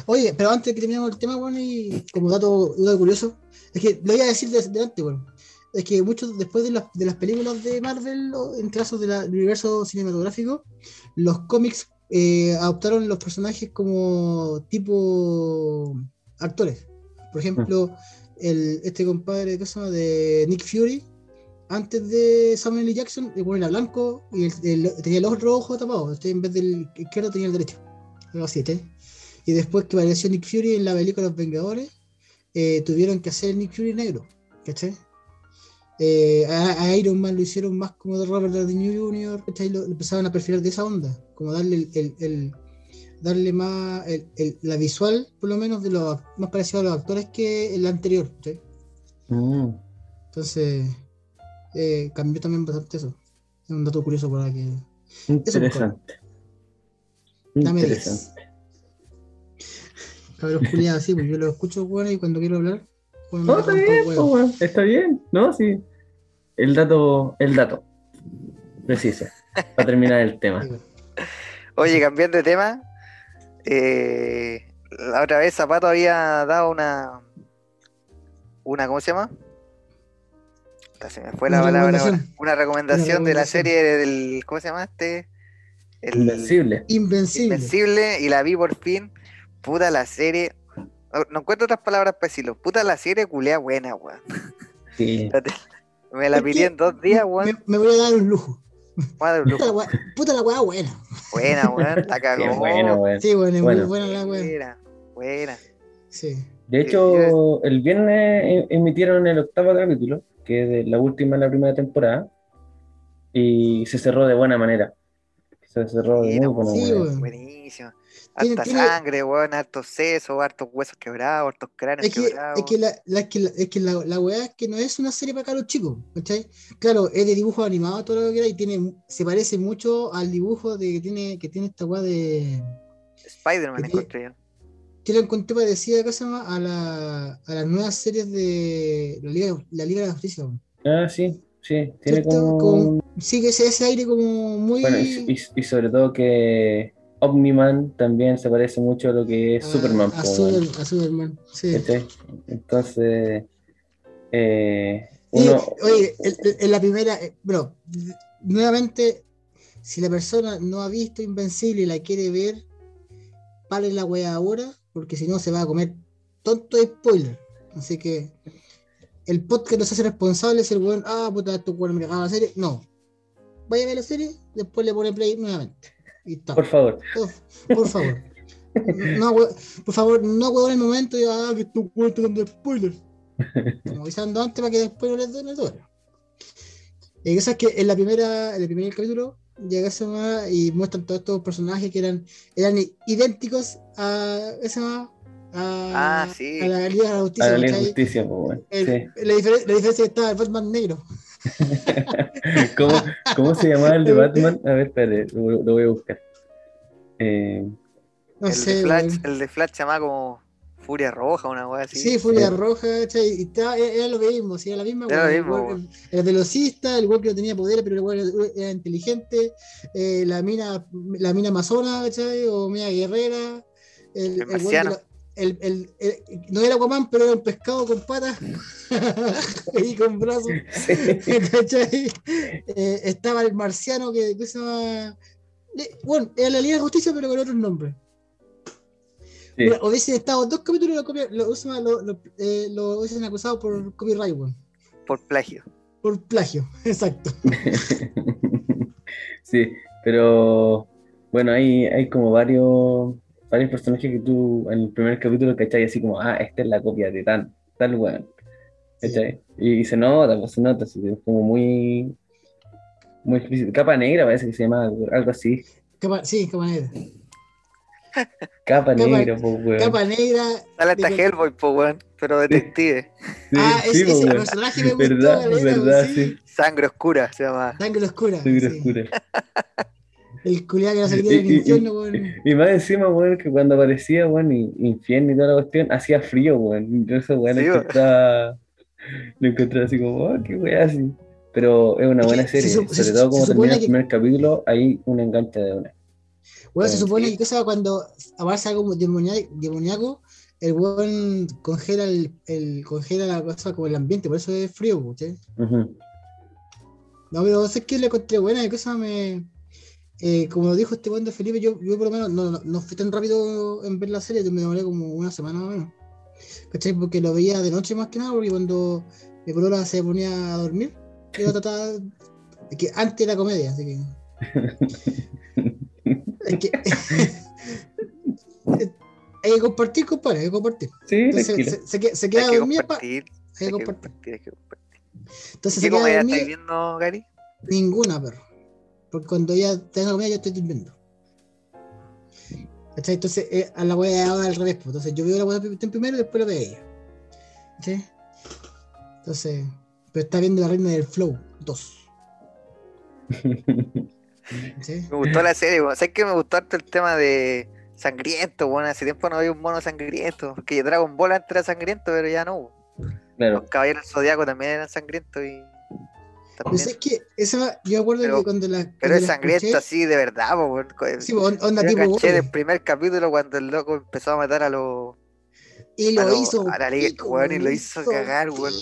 Oye, pero antes de que terminemos el tema, bueno, y como dato, dato curioso, es que lo voy a decir desde antes, bueno, es que muchos después de las, de las películas de Marvel, o en casos de del universo cinematográfico, los cómics eh, adoptaron los personajes como tipo actores. Por ejemplo, el, este compadre ¿qué se llama? de Nick Fury, antes de Samuel L. Jackson, le ponen a blanco y el- el- tenía el otro ojo tapado. este, en vez del izquierdo tenía el derecho. Algo así, ¿sí? Y después que apareció Nick Fury en la película Los Vengadores, eh, tuvieron que hacer el Nick Fury negro. ¿Cachai? Eh, a, a Iron Man lo hicieron más como de Robert Downey Jr. ¿cachai? Lo, lo empezaron a perfilar de esa onda. Como darle el, el- el- darle más el- el- la visual, por lo menos, de los más parecido a los actores que el anterior. ¿cachai? Mm. Entonces, eh, cambió también bastante eso. Es un dato curioso para que. Interesante. Dame Interesante. 10. Cabros culiados, así, pues yo lo escucho, bueno, y cuando quiero hablar, bueno, No, está bien, huevo. weón, está bien, ¿no? Sí. El dato, el dato. Preciso. Para terminar el tema. Sí. Oye, cambiando de tema, eh, la otra vez Zapato había dado una, una, ¿cómo se llama? Se me fue la Una palabra ahora. recomendación. Una recomendación Una de la serie del, ¿cómo se llama este? El Invencible. Invencible. Invencible y la vi por fin. Puta la serie. No, no encuentro otras palabras para decirlo. Puta la serie culea buena, weón. Sí. Me la pillé en dos días, Me, weón. me voy a dar un lujo. Puta la lujo. weá, puta la weá buena. Buena, weón. La cagó. bueno, weón. Sí, bueno, es Bueno. muy buena la weá. Buena, buena. Sí. De hecho, el viernes eh, emitieron el octavo capítulo, que es de la última de la primera temporada, y se cerró de buena manera. Se cerró de muy buena Sí, manera. Buenísimo. Harta tiene- sangre, weón, hartos sesos, hartos huesos quebrados, hartos cráneos Es que, quebrados. es que, la, la- es que, la, es que la, la weá es que no es una serie para caros chicos, ¿cachai? Claro, es de dibujo animado, todo lo que quiera, y tiene, se parece mucho al dibujo de, que, tiene, que tiene esta weá de. Spider-Man que- encontré yo. Yo la encontré parecida ¿qué se llama? A, la, a las nuevas series de la Liga, la Liga de la Justicia. weón. Ah, sí, sí. Tiene como. Como- sí, que ese, ese aire como muy. Bueno, y, y- y sobre todo que Omniman también se parece mucho a lo que es a- Superman. A, Superman, sí. Entonces, eh, oye, en, la primera, eh, bro, nuevamente, si la persona no ha visto Invencible y la quiere ver, pare la wea ahora, porque si no se va a comer tonto spoiler. Así que el podcast no se hace responsable si el weón, ah, puta, tu weón me cagaba la serie. No. Vaya a ver la serie, después le pone play nuevamente. Y está. Por favor, Por, por favor. No, we- por favor, no huevón en el momento y ah, que weón está dando spoilers. Como avisando antes para que después no les den el doble. Y eso es que en la primera, en el primer capítulo llega ese ma y muestran todos estos personajes que eran, eran idénticos a ese ma, a, Ah, sí. a la Liga de la a Justicia. la de ¿cachai? justicia, pues, bueno. El- Sí. la, diferen- la diferencia es que estaba el Batman negro. ¿Cómo, cómo se llamaba el de Batman? A ver, espérate, lo, lo voy a buscar. Eh, No el, sé, de Flash, el de Flash se llama como Furia Roja, una weá así. Sí, Furia Sí. Roja, ¿cachai? Y estaba- era, lo mismo, sí, era la misma. Era lo weón. mismo, el, velocista, el weón que no tenía poderes, pero el weón era, era inteligente, eh, la mina, la mina amazona, ¿cachai? O mina guerrera, el, el weón de marciano. la- el- el- el- no era Aquaman, pero era un pescado con patas y con brazos. Eh, estaba el marciano que, que se llama. eh, Bueno, era la Liga de Justicia, pero con otros nombres. sí. Bueno, hubiesen estado dos capítulos, lo, copia- lo, usan- lo, lo- eh, lo hubiesen acusado por copyright, weón. Por plagio. Por plagio, exacto. Sí, pero bueno, hay, hay como varios, varios personajes que tú en el primer capítulo, ¿cachai? Así como, ah, esta es la copia de tal, tal weón. ¿Cachai? Y, y se nota, pues se nota, así, es como muy, muy explícito. Capa negra parece que se llama algo, así. Capa, sí, capa negra. Capa Capa- negra, weón. Capa negra. Sale hasta de- Hellboy, po, weón. Pero detective. Sí, ah, sí, ese, ese weón. personaje me gustó. Verdad, verdad, sí. sí. Sangre oscura se llama. Sangre oscura. Sangre sí. oscura. El culiado que no se quería del infierno, weón. Y más encima, weón, que cuando aparecía, weón, y- infierno y toda la cuestión, hacía frío, weón. Yo eso, weón, Sí, lo weón. encontraba, lo encontraba así como, oh, qué weá así. Pero es una Es que buena se serie, sobre se- todo como termina el que- primer capítulo, hay un enganche de una. Weón, se supone que cosa cuando aparece algo demoníaco, el weón congela el, el congela la cosa como el ambiente, por eso es frío, ¿sí? Ujú. No, pero sé que le encontré buena y cosa me. Eh, como dijo este weón de Felipe, yo, yo por lo menos no, no, no fui tan rápido en ver la serie, me demoré como una semana más o menos. ¿Cachai? Porque lo veía de noche más que nada, porque cuando mi polola se ponía a dormir, yo trataba. Es que antes era comedia, así que. es que. hay que compartir, compadre, hay que compartir. Sí, Entonces se, se, se queda dormida, hay que compartir. hay que compartir. Entonces ¿Qué se queda comedia dormida. estáis viendo, Gary? Ninguna, perro. Porque cuando ya tenga comida, yo estoy durmiendo. ¿Cachai? Entonces, eh, a la wea ahora al revés. pues. Entonces, yo veo la wea primero y después lo ve ella. ¿Cachai? Entonces, pero está viendo la reina del Flow 2. ¿Cachai? Me gustó la serie. ¿Sabes que me gustó harto el tema de sangriento, weón? Hace tiempo no había un mono sangriento. Porque Dragon Ball antes era sangriento, pero ya no. Claro, Los caballeros del zodiaco también eran sangrientos y. Pero También. es que esa, yo recuerdo Pero- que cuando la. Pero es sangriento escuché- así de verdad, po. Co- Sí, on- onda Yo tipo. caché el primer capítulo cuando el loco empezó a matar a los. Y a lo lo- hizo. a la liga, pico, weón, y lo lo hizo cagar, weón.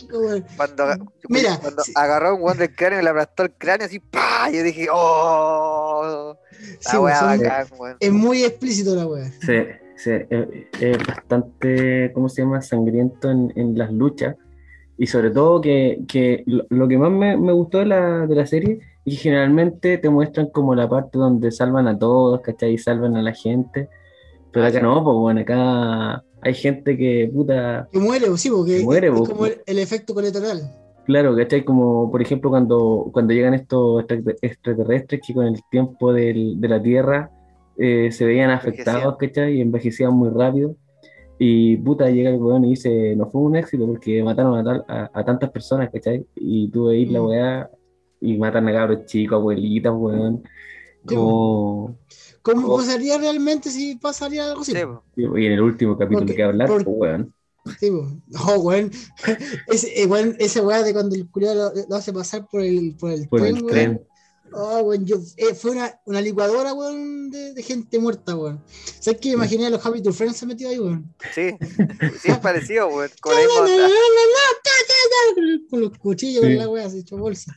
Cuando, Mira, cuando sí. agarró a un weón del cráneo y le aplastó el cráneo así, ¡pah! Yo dije, ¡oh! La Sí, son- bacán, weón. Es muy explícito la wea. sí, sí, es, es bastante, ¿cómo se llama? Sangriento en, en las luchas. Y sobre todo que, que lo, lo que más me, me gustó de la, de la serie es que generalmente te muestran como la parte donde salvan a todos, ¿cachai? Y salvan a la gente. Pero acá no, pues bueno, acá hay gente que, puta, Que muere, sí, porque Que muere, es po. como el, el efecto colateral. Claro, ¿cachai? Como por ejemplo cuando, cuando llegan estos extra- extraterrestres que con el tiempo del- de la Tierra eh, se veían afectados, ¿cachai? Y envejecían muy rápido. Y puta, llega el weón y dice, no fue un éxito porque mataron a, tal- a, a tantas personas, ¿cachai? Y tuve ir la Mm. weá y matan a cabros chicos, abuelitas, weón. Como... ¿Cómo Oh. pasaría realmente si pasaría algo así? Sí. Y en el último capítulo Porque- que hablar, porque- pues, weón. Sí. Oh, weón. Ese, eh, weón, esa weá de cuando el culiado lo, lo hace pasar por el, por el Por tren, el weón. tren. Oh, weón, yo, eh, fue una, una licuadora, weón, de, de gente muerta, weón. ¿Sabes qué? Imaginé a los Happy to Friends se metido ahí, weón. Sí, sí es parecido, weón. Con. Con los cuchillos, Sí. con la weá, se echó bolsa.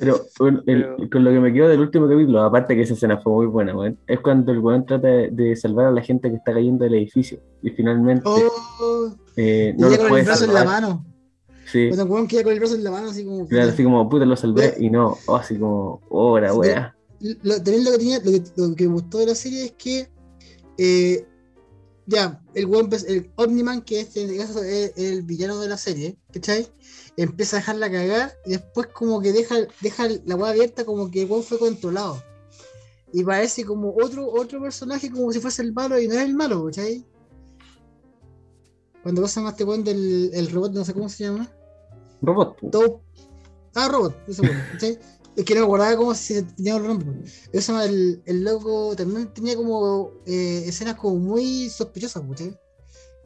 Pero, bueno, el- Pero- con lo que me quedo del último capítulo, aparte que esa escena fue muy buena, weón, es cuando el weón trata de, de salvar a la gente que está cayendo del edificio. Y finalmente Oh, eh, y no ya los con el puede brazo en la salvar. mano. Sí, weón queda con el brazo en la mano, así como. claro, así como, puta, lo salvé. Y no, oh, así como, hora, Sí, weá. lo, también lo que tenía, lo que, lo que me gustó de la serie es que eh, ya, el buen el Omniman, que este, en este caso es el villano de la serie, ¿cachai? Empieza a dejarla cagar y después como que deja, deja la hueá abierta como que el weón fue controlado. Y parece como otro, otro personaje como si fuese el malo y no es el malo, ¿cachai? Cuando pasa más este weón del el robot, no sé cómo se llama. Robot, pu. Top. Ah, Robot, ese bueno, ¿cachai? Es que no me acordaba cómo se tenía el nombre. Eso el, el loco también tenía como eh, escenas como muy sospechosas, ¿cachai?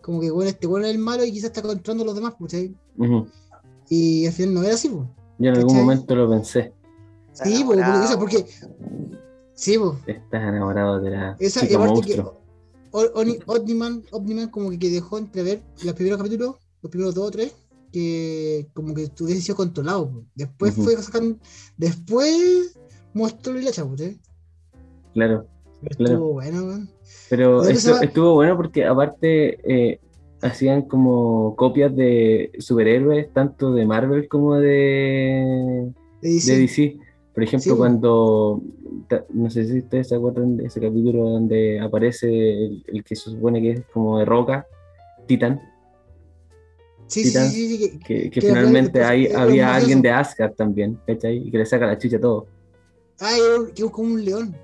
Como que bueno, este bueno es el malo y quizás está controlando a los demás, ¿cachai? Ujú. Y al final no era así, pues. Yo en algún momento lo pensé. Sí, po, porque, o sea, porque. Sí, pues. Estás enamorado de la Esa, chica aparte que Omniman como que dejó entrever los primeros capítulos, los primeros dos o tres, que como que estuviese sido controlado. po. Después fue sacando. Después mostró po, ¿sí? Claro. Pero Claro. Estuvo bueno. Pero esa- estuvo bueno porque aparte eh, hacían como copias de superhéroes, tanto de Marvel como de, DC. Por ejemplo, Sí, cuando, no sé si ustedes se acuerdan de ese capítulo donde aparece el, el que se supone que es como de roca, Titan, sí, sí, Titans, sí, sí, sí, que- que, que finalmente un había alguien de Asgard también, ¿cachai? Y que le saca la chucha a todo. Ah, es como un león.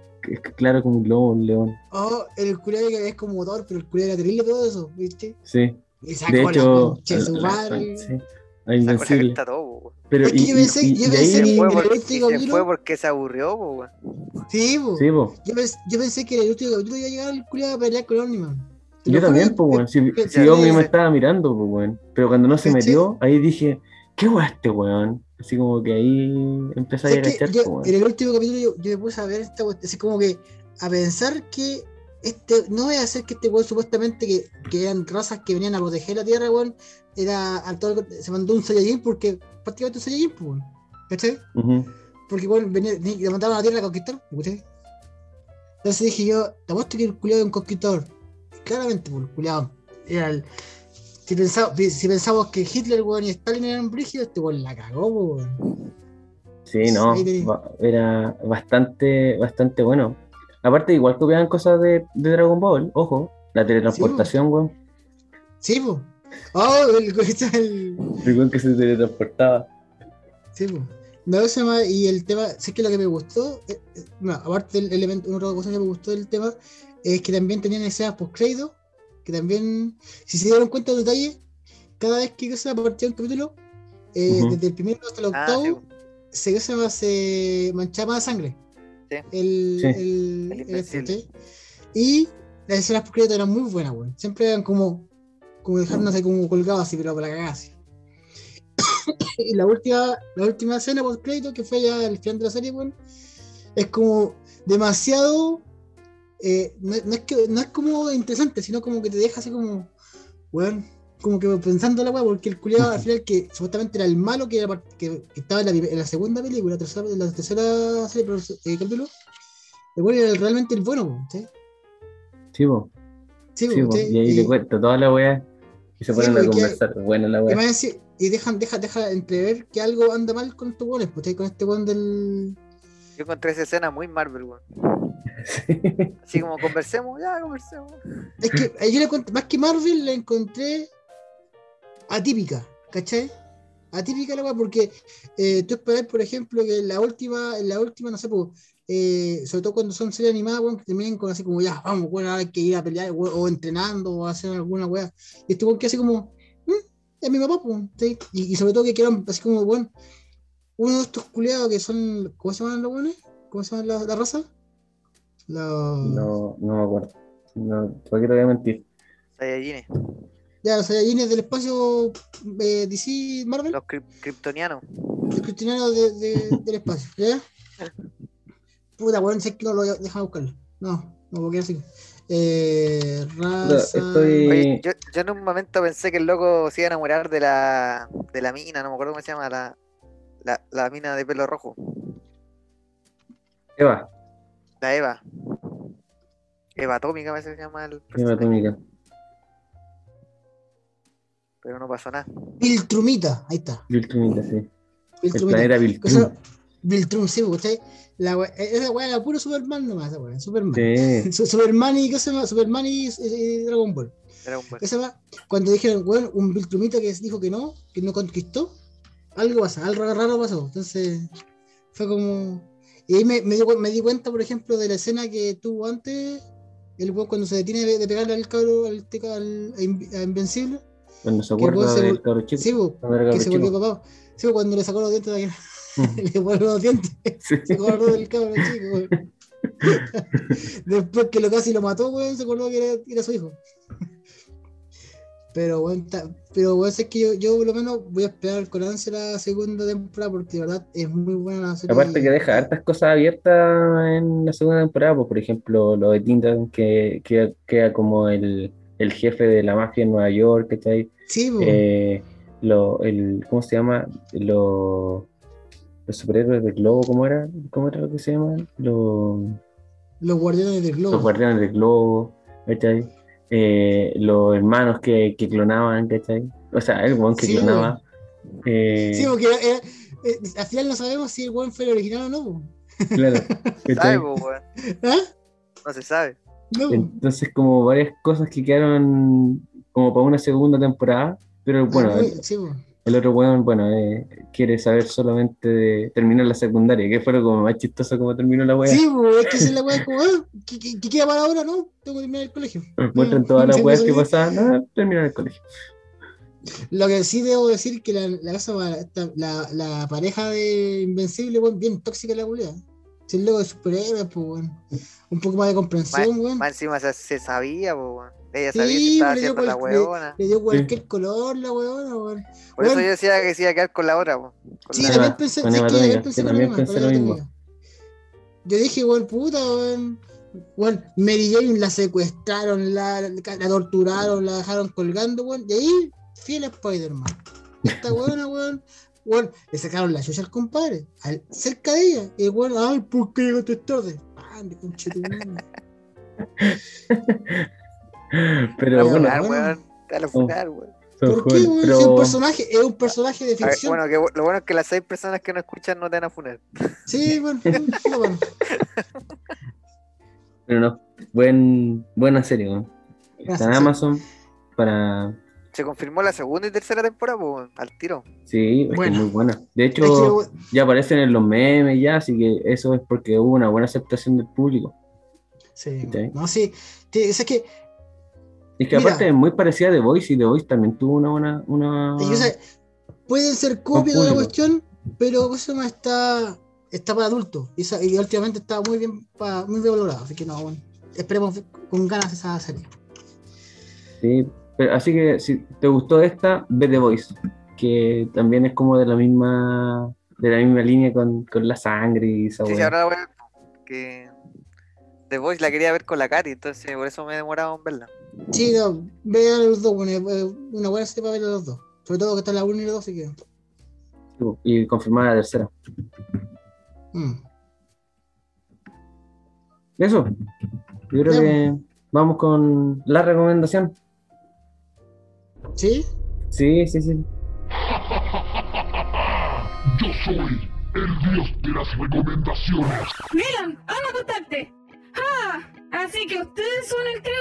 Claro como un lobo, un león. Oh, el culiado que es como motor, pero el culiado era terrible todo eso, ¿viste? Sí, Y sacó de la hecho, su la- la- madre. sí, a Invencible. todo. Pero Es que y, yo pensé- y- yo y pensé Se que- fue, por- y capítulo- fue porque se aburrió, weón. Sí, po. Sí, po. Yo, pens- yo pensé que el último capítulo iba a llegar el culiado a pelear con Omniman. Yo también, pues, weón. Si, que- si que- me estaba mirando, pues, weón. Pero cuando no se metió, ahí dije, ¿qué weón este weón? Así como que ahí empecé a ¿Sabes qué? agachar, Yo, pues, en el último capítulo yo, yo me puse a ver esta así como que a pensar que este no voy a hacer que este weón supuestamente que, que eran razas que venían a proteger la tierra, weón, era a todo se mandó un Saiyajin porque prácticamente un Saiyajin, pues, weón. ¿Cachai? Porque weón venía, le mandaban a la tierra a conquistar, ¿cachai? Entonces dije yo, te apuesto que el culiado es un conquistador. Claramente, pues, el culiado era el. Si, pensamos que Hitler, weón, y Stalin eran brígidos, este weón la cagó, pues, weón. Sí, no, era bastante, bastante bueno. Aparte, igual copiaban cosas de, de Dragon Ball, ojo, la teletransportación, weón. Sí, pues. Oh, el, el, El weón que se teletransportaba. Sí, pues. No, y el tema, sé que lo que me gustó, eh, eh, no, aparte del elemento, una otra cosa que me gustó del tema, es que también tenían escenas post crédito, que también, si se dieron cuenta de detalle, cada vez que se partía un capítulo, eh, Ujú. desde el primero hasta el Ah, octavo, sí, po. se, se, se manchaba de sangre. Sí. El, Sí. el, El el este, Y las escenas post crédito eran muy buenas, weón. Siempre eran como, como dejarnos ahí como colgados así, pero para la cagada así. y la última, la última escena post crédito, que fue ya el final de la serie, weón, es como demasiado. Eh, no, no es que, no es como interesante, sino como que te deja así como, weón, como que pensando la weá, porque el culiado al final que supuestamente era el malo que, era que, que estaba en la, prim- en la segunda película, la tercera, en la tercera serie, pero, eh, capítulo, el weón era realmente el bueno, weón, ¿sí? Sí, po. Sí, Sí, po. ¿sí? Y ahí Y- le cuento toda la weá y se Sí, ponen a conversar. Buena la Y, weá. y dejan, deja, deja entrever que algo anda mal con estos weones, pues, ¿sí? con este weón del. Yo encontré esa escena muy Marvel, weón. Sí. Así como conversemos, ya conversemos. Es que yo le encontré- más que Marvel, la encontré atípica, ¿cachai? atípica la weá, porque eh, tú esperás, por ejemplo, que en la última, en la última, no sé, pues, eh, sobre todo cuando son series animadas, weón, que terminen con así como, ya, vamos, bueno, ahora hay que ir a pelear, weón, o entrenando, o hacer alguna weá. Y este weón que así como, "Mm, es mi papá, pues, ¿sí? y, y sobre todo que quieran así como, bueno, uno de estos culiados que son, ¿cómo se llaman los buenos? ¿Cómo se llama la, la raza? Los... No, no me acuerdo. No, ¿Por qué te voy a mentir? Saiyajines, Ya, los Saiyajines del espacio eh, DC Marvel, los kryp- kryptonianos. los cristianos de, de- del espacio, ¿ya? Puta, weón, sé que no lo deja buscarlo. No, no, porque así. Eh, raza. estoy- Oye, yo, yo en un momento pensé que el loco se iba a enamorar de la, de la mina, no me acuerdo cómo se llama, la, la, la mina de pelo rojo, Eva, la Eva. Eva Atómica a veces se llama el Eva Atómica. pero no pasó nada. Viltrumita, ahí está. Viltrumita, sí. El Viltrumita. planeta Viltrum. Viltrum, sí, ¿usted? La we- esa weá era puro Superman nomás, esa weá, Superman. Sí. Su- Superman y, ¿qué se llama? Superman y, y Dragon Ball. ¿Qué se llama? Cuando dijeron, weón, un Viltrumita que dijo que no, que no conquistó, algo pasa, algo raro pasó. Entonces, fue como. Y ahí me, me, di, me di cuenta, por ejemplo, de la escena que tuvo antes, el cuando se detiene de, de pegarle al cabro, al, al- a Invencible. Cuando se acuerda del cabro chico. Sí, era que se volvió papá. Sí, po, cuando le sacó los dientes de aquí, Ujú. le volvió los dientes. Sí. Se acordó del cabro chico. Después que lo casi lo mató, weón, se acordó que era, que era su hijo. Pero, ta- pero, weón, es que yo, yo por lo menos voy a esperar con ansia la segunda temporada porque de verdad es muy buena la serie. Aparte que deja hartas cosas abiertas en la segunda temporada, pues, por ejemplo, lo de Tintan, que que queda como el, el jefe de la mafia en Nueva York, ¿cachai? Sí, po. Eh, lo, el, ¿Cómo se llama? Lo- los superhéroes del globo, ¿cómo era? ¿Cómo era lo que se llaman? Los, los guardianes del globo. los guardianes del globo, ¿cachai? Eh, los hermanos que, que clonaban, ¿cachai? O sea, el weón que Sí, clonaba. eh, Sí, porque eh, al final no sabemos si el weón fue el original o no, claro, ¿cachai? ¿Sabe? ¿Ah? No se sabe. No. Entonces, como varias cosas que quedaron como para una segunda temporada, pero bueno, Ah, sí, po. El otro weón, bueno, eh, quiere saber solamente de terminar la secundaria, que fue lo como más chistoso como terminó la weá. Sí, po, es que es la weá como, ah, ¿qué, qué, qué queda para ahora? No, tengo que terminar el colegio. Muestran Ah, todas las sí, weas que pasaban, nada, terminaron el colegio. Lo que sí debo decir que la, la, la, la pareja de Invencible, weón, bien tóxica la culia. Si el loco de superhéroes, pues, weón. Un poco más de comprensión, weón. Más encima se, se sabía, po, weón. Ella Sí, sabía si estaba le dio haciendo la cual- le-. Le dio cualquier color la weona, weón. Por eso weón. yo decía que se iba a quedar con la otra. Con Sí, la- también pensé, con sí, Eva que también pensé con pensé con lo mismo. Yo dije, weón, puta, weón. Weón, Mary Jane la secuestraron, la, la torturaron, la dejaron colgando, weón. Y ahí, fiel a Spider-Man. Esta weona, weón. Weón, le sacaron la chucha al compadre, al- cerca de ella. Y weón, ay, ¿por qué llegaste tarde? Ande, conchetumare. Pero Pero bueno, weón. Te ¿Por qué, weón? pero- Si un personaje, es un personaje de ver, ficción. bueno, que, lo bueno es que las seis personas que no escuchan no te van a funar. Sí, bueno, sí, bueno. pero no, buen, buena serie, weón. Está en. Amazon para... Se confirmó la segunda y tercera temporada, al tiro. Sí, es que muy buena. De Es que, hecho, ya aparecen en los memes ya, así que eso es porque hubo una buena aceptación del público. Sí, Sí. no, sí. sí, Es que Es que Mira. aparte es muy parecida a The Voice y The Voice también tuvo una buena... Una... Es que, o sea, pueden ser copias de la cuestión, pero eso no está, está para adultos. Y, esa- y últimamente está muy bien pa- muy bien valorado. Así que no, bueno, esperemos con ganas esa serie. Sí, pero- así que si te gustó esta, ve The Voice, que también es como de la misma de la misma línea con, con la sangre y esa Sí, ahora la weón, que The Voice la quería ver con la Katy, entonces por eso me demoraba en verla. Sí, no, vean a los dos, bueno, eh, una buena serie para ver a los dos. Sobre todo que está la 1 y la 2, así que. Y confirmar la tercera. mm. Eso, yo creo Ya. que vamos con la recomendación. ¿Sí? Sí, sí, sí. Yo soy el dios de las recomendaciones. Milan, anda a acostarte. ¡Ah! Así que ustedes son el trío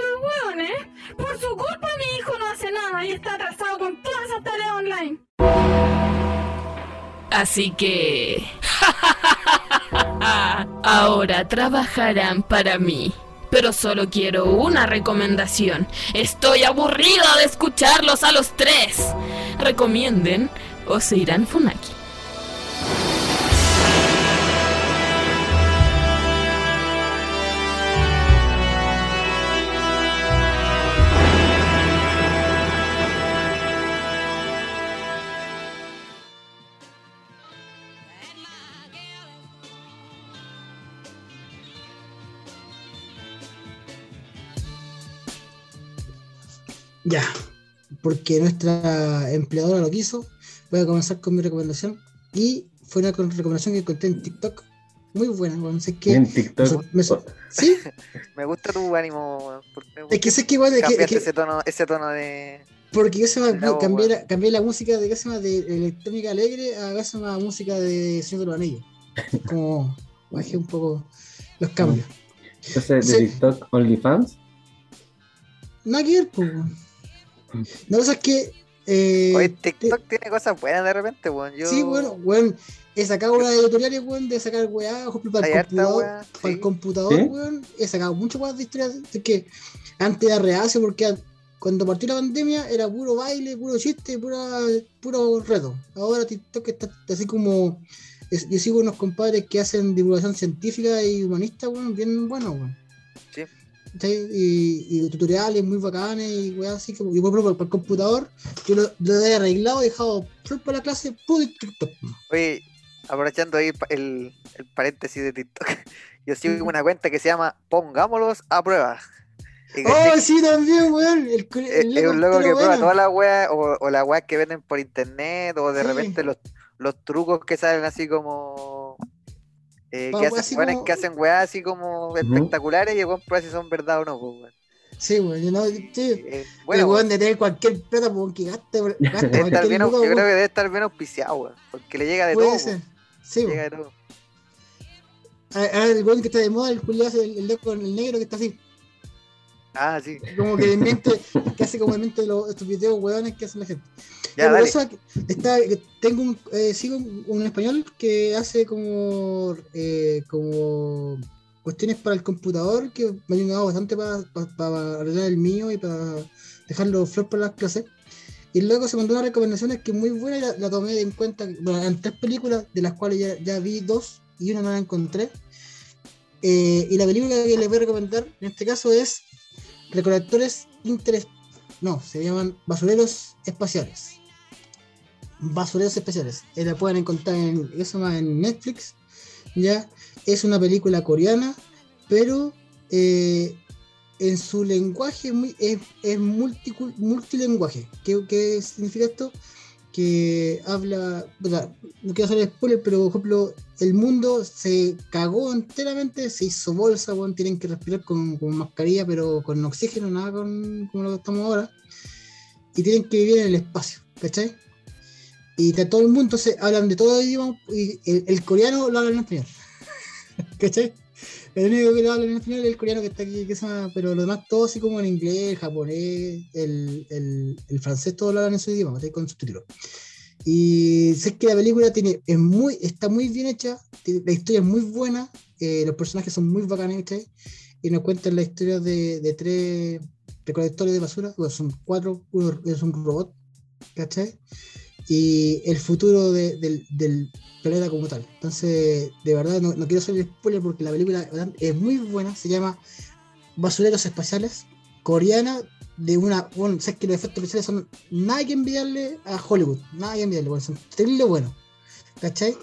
de ¿eh? Por su culpa mi hijo no hace nada y está atrasado con todas esas tareas online. Así que... Ahora trabajarán para mí. Pero solo quiero una recomendación. Estoy aburrida de escucharlos a los tres. Recomienden o se irán Funaki. Ya, porque nuestra empleadora lo quiso, voy a comenzar con mi recomendación. Y fue una recomendación que encontré en TikTok. Muy buena, bueno, sé que. En TikTok. me so- ¿Sí? Me gusta tu ánimo, me Es que sé que igual. es que- es cambiaste que- ese tono, ese tono de. porque yo se me cambié, la, cambié la música de, ¿qué se llama? de electrónica alegre a ¿qué se llama? música de Señor de los Anillos. Como bajé un poco los cambios. Entonces, de Sí. TikTok OnlyFans. Nada que ver, pues. No, pasa es que. eh, Oye, te- TikTok tiene cosas buenas de repente, weón. Yo... Sí, bueno, weón. He sacado una de tutoriales, weón, de sacar weá, para el computador. weá, Para el computador, ¿Sí? weón. He sacado mucho weá de historias. Es que antes era reacio porque an- cuando partió la pandemia era puro baile, puro chiste, pura, puro reto. Ahora TikTok está así como. es- yo sigo unos compadres que hacen divulgación científica y humanista, weón, bien bueno, weón. Sí. Y, y tutoriales muy bacanes y weá así como. Yo, por ejemplo, para el computador, yo lo, lo he arreglado, he dejado para la clase, puro TikTok. Oye, aprovechando ahí el, el paréntesis de TikTok, yo sigo una cuenta que se llama Pongámoslos a prueba. Y que Oh, sí, también, weón. El, es, el es un loco que prueba bueno. todas las weas, o, o las weas que venden por internet, o de Sí. repente los, los trucos que salen así como. Eh, que weas hacen, weones como- que hacen weas así como espectaculares y el weón prueba si son verdad o no, pues, weón. Sí, weón. Yo, no, sí. Eh, Bueno, bueno, weón, de tener cualquier plata, pues, que gaste, gaste estar cualquier bien, lugar, yo creo weón. que debe estar bien auspiciado, weón, porque le llega de Puede todo. ser. weón, Sí, le weón. llega de todo. Ahora el weón que está de moda, el culiado, el, el loco, el negro que está así. Ah, sí. Como que en mente, que hace como en mente los, estos videos weones que hace la gente. Ya, dale. eso, está, tengo un, eh, sigo un, un español que hace como, eh, como cuestiones para el computador que me ha ayudado bastante para, para, para arreglar el mío y para dejarlo flor para las clases. Y luego se mandó unas recomendaciones que muy buena y la, la tomé en cuenta. Bueno, eran tres películas, de las cuales ya, ya vi dos y una no la encontré. Eh, y la película que les voy a recomendar en este caso es Recolectores Interes... No, se llaman Basureros Espaciales. Basureros Espaciales. Eh, la pueden encontrar en, eso en Netflix. Ya es una película coreana, pero eh, en su lenguaje muy, es, es multilenguaje. ¿Qué, qué significa esto? Que habla, o sea, no quiero hacer spoiler, pero por ejemplo, el mundo se cagó enteramente, se hizo bolsa, weón, tienen que respirar con, con mascarilla, pero con oxígeno, nada con, como lo que estamos ahora. Y tienen que vivir en el espacio, ¿cachai? Y todo el mundo se hablan de todo y el, el coreano lo hablan en español. ¿Cachai? El único que lo habla en español es el coreano que está aquí, que se llama, pero los demás todos así como en inglés, japonés, el, el, el francés, todos lo hablan en su idioma, con subtítulos. Y sé que la película tiene, es muy, está muy bien hecha, la historia es muy buena, eh, los personajes son muy bacanes, ¿cachai? Y nos cuentan la historia de, de tres recolectores de basura, bueno, son cuatro, uno es un robot, ¿cachai? Y el futuro de- del, planeta como tal. Entonces, de verdad, no, no quiero hacer spoiler porque la película es muy buena, se llama Basureros Espaciales, coreana, de una, bueno, sabes que los efectos especiales son nada que enviarle a Hollywood, nada que enviarle, bueno, son terrible buenos, ¿cachai?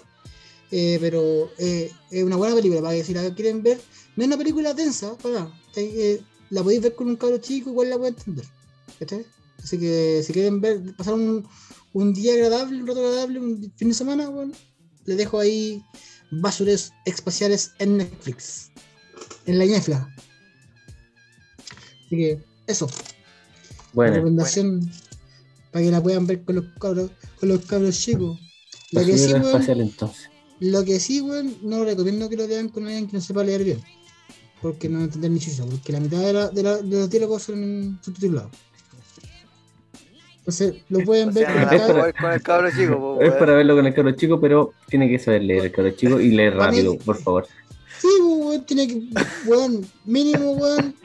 Eh, pero eh, es una buena película, para que si la quieren ver, no es una película densa, para. Eh, la podéis ver con un cabro chico, igual la puede entender, ¿cachai? Así que si quieren ver, pasar un, un día agradable, un rato agradable, un fin de semana, bueno, les dejo ahí Basureros Espaciales en Netflix, en la ñefla. Así que eso. Bueno, recomendación para que la puedan ver con los cabros, con los cabros chicos. Lo que, sí, weón, espacial entonces. lo que sí, weón, no recomiendo que lo vean con alguien que no sepa leer bien. Porque no entender ni chucha, porque la mitad de, la, de, la- de los diálogos son subtitulados. Entonces, lo pueden O ver sea, con Es para- con el cabro chico, po, Es para verlo con el cabro chico, pero tiene que saber leer el cabro chico y leer rápido, por favor. Sí, pues, weón, tiene que, weón, mínimo, weón,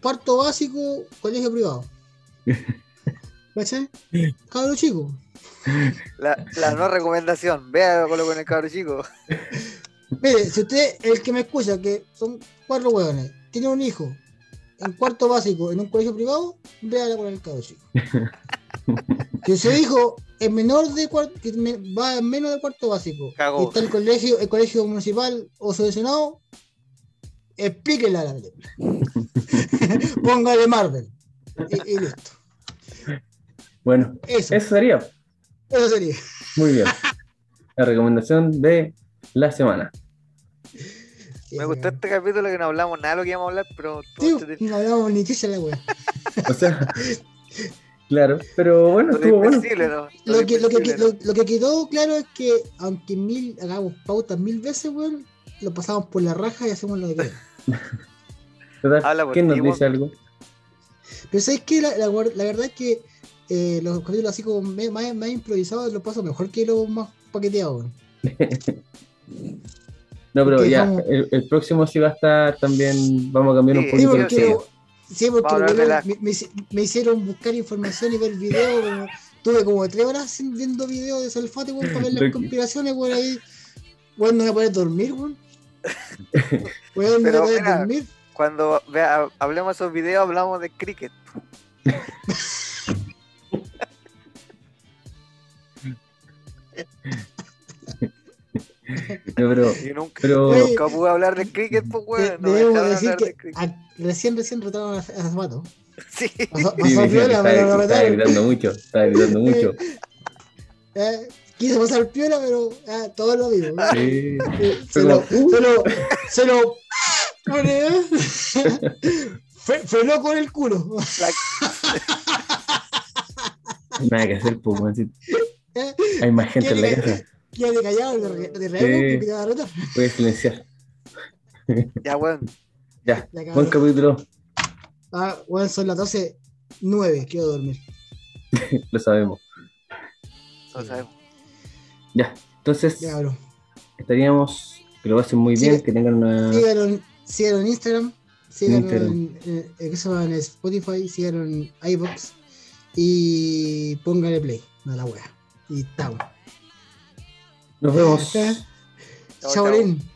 cuarto básico, colegio privado. ¿Cachai? Cabro chico. La, la no recomendación, vea con el cabro chico. Mire, si usted, el que me escucha, que son cuatro hueones, tiene un hijo en cuarto básico en un colegio privado, véala con el cabro chico. Si su hijo es menor de cuarto, que me- va en menos de cuarto básico, Cagó. y está el colegio, el colegio municipal o subvencionado, explíquela la película. Póngale Marvel. Y, y listo. Bueno, Eso, eso sería. eso sería. Muy bien. La recomendación de la semana. Me gustó este capítulo que no hablamos nada de lo que íbamos a hablar, pero entretenido. no hablamos ni chucha la wea. O sea, claro, pero bueno, Lo estuvo bueno. invencible, ¿no? Lo que, lo, que, lo, lo que quedó claro es que aunque mil hagamos pautas mil veces, weón, lo pasamos por la raja y hacemos lo que queremos. ¿Quién nos dice algo? Pero sabes que la, la, guar- la verdad es que eh, los capítulos así como me- más, más improvisados los paso mejor que los más paqueteados, weón. No, pero Porque ya, como- el, el próximo sí va a estar también, vamos a cambiar un Sí, Sí, poquito el porque, sí. sí, porque la- me, me hici- me hicieron buscar información y ver videos. como- Tuve como tres horas viendo videos de Salfate, weón, para ver las conspiraciones, weón, ahí. Weón, no voy a poder dormir, weón. Weón, no voy a Pero poder mira, dormir. Cuando vea, hablemos de esos videos, hablamos de cricket. No, pero, Y nunca, pero Oye, nunca pude hablar de cricket, pues, weón. No dejaron decir hablar que a- recién, recién retaron a, a Zapato. Sí. Piola, estaba, pero lo estaba retaron. gritando mucho, estaba gritando mucho. Eh, quiso pasar piola, pero ah, todo lo digo. Sí. Eh, se, lo, uh. se lo. Se lo. ¿eh? Frenó con el culo. Nada que hacer, pues. ¿eh? Hay más gente en la ¿Quién casa, Quédate callado, de, re- de Sí. real, porque te a retar. voy a silenciar. Ya, weón. Ya, Ya, buen capítulo, Ah, bueno, son las 12, 9, quiero dormir. lo sabemos. No sabemos. Ya, entonces Ya, bro. estaríamos, que lo pasen muy Sí. bien, que tengan una... Síganlo, en- síganlo en Instagram, síganlo Instagram. en, en- en- ¿qué se llama? en Spotify, síganlo en iBox y pónganle play a la wea. Y estamos. Nos vemos. Chao, Chabolín.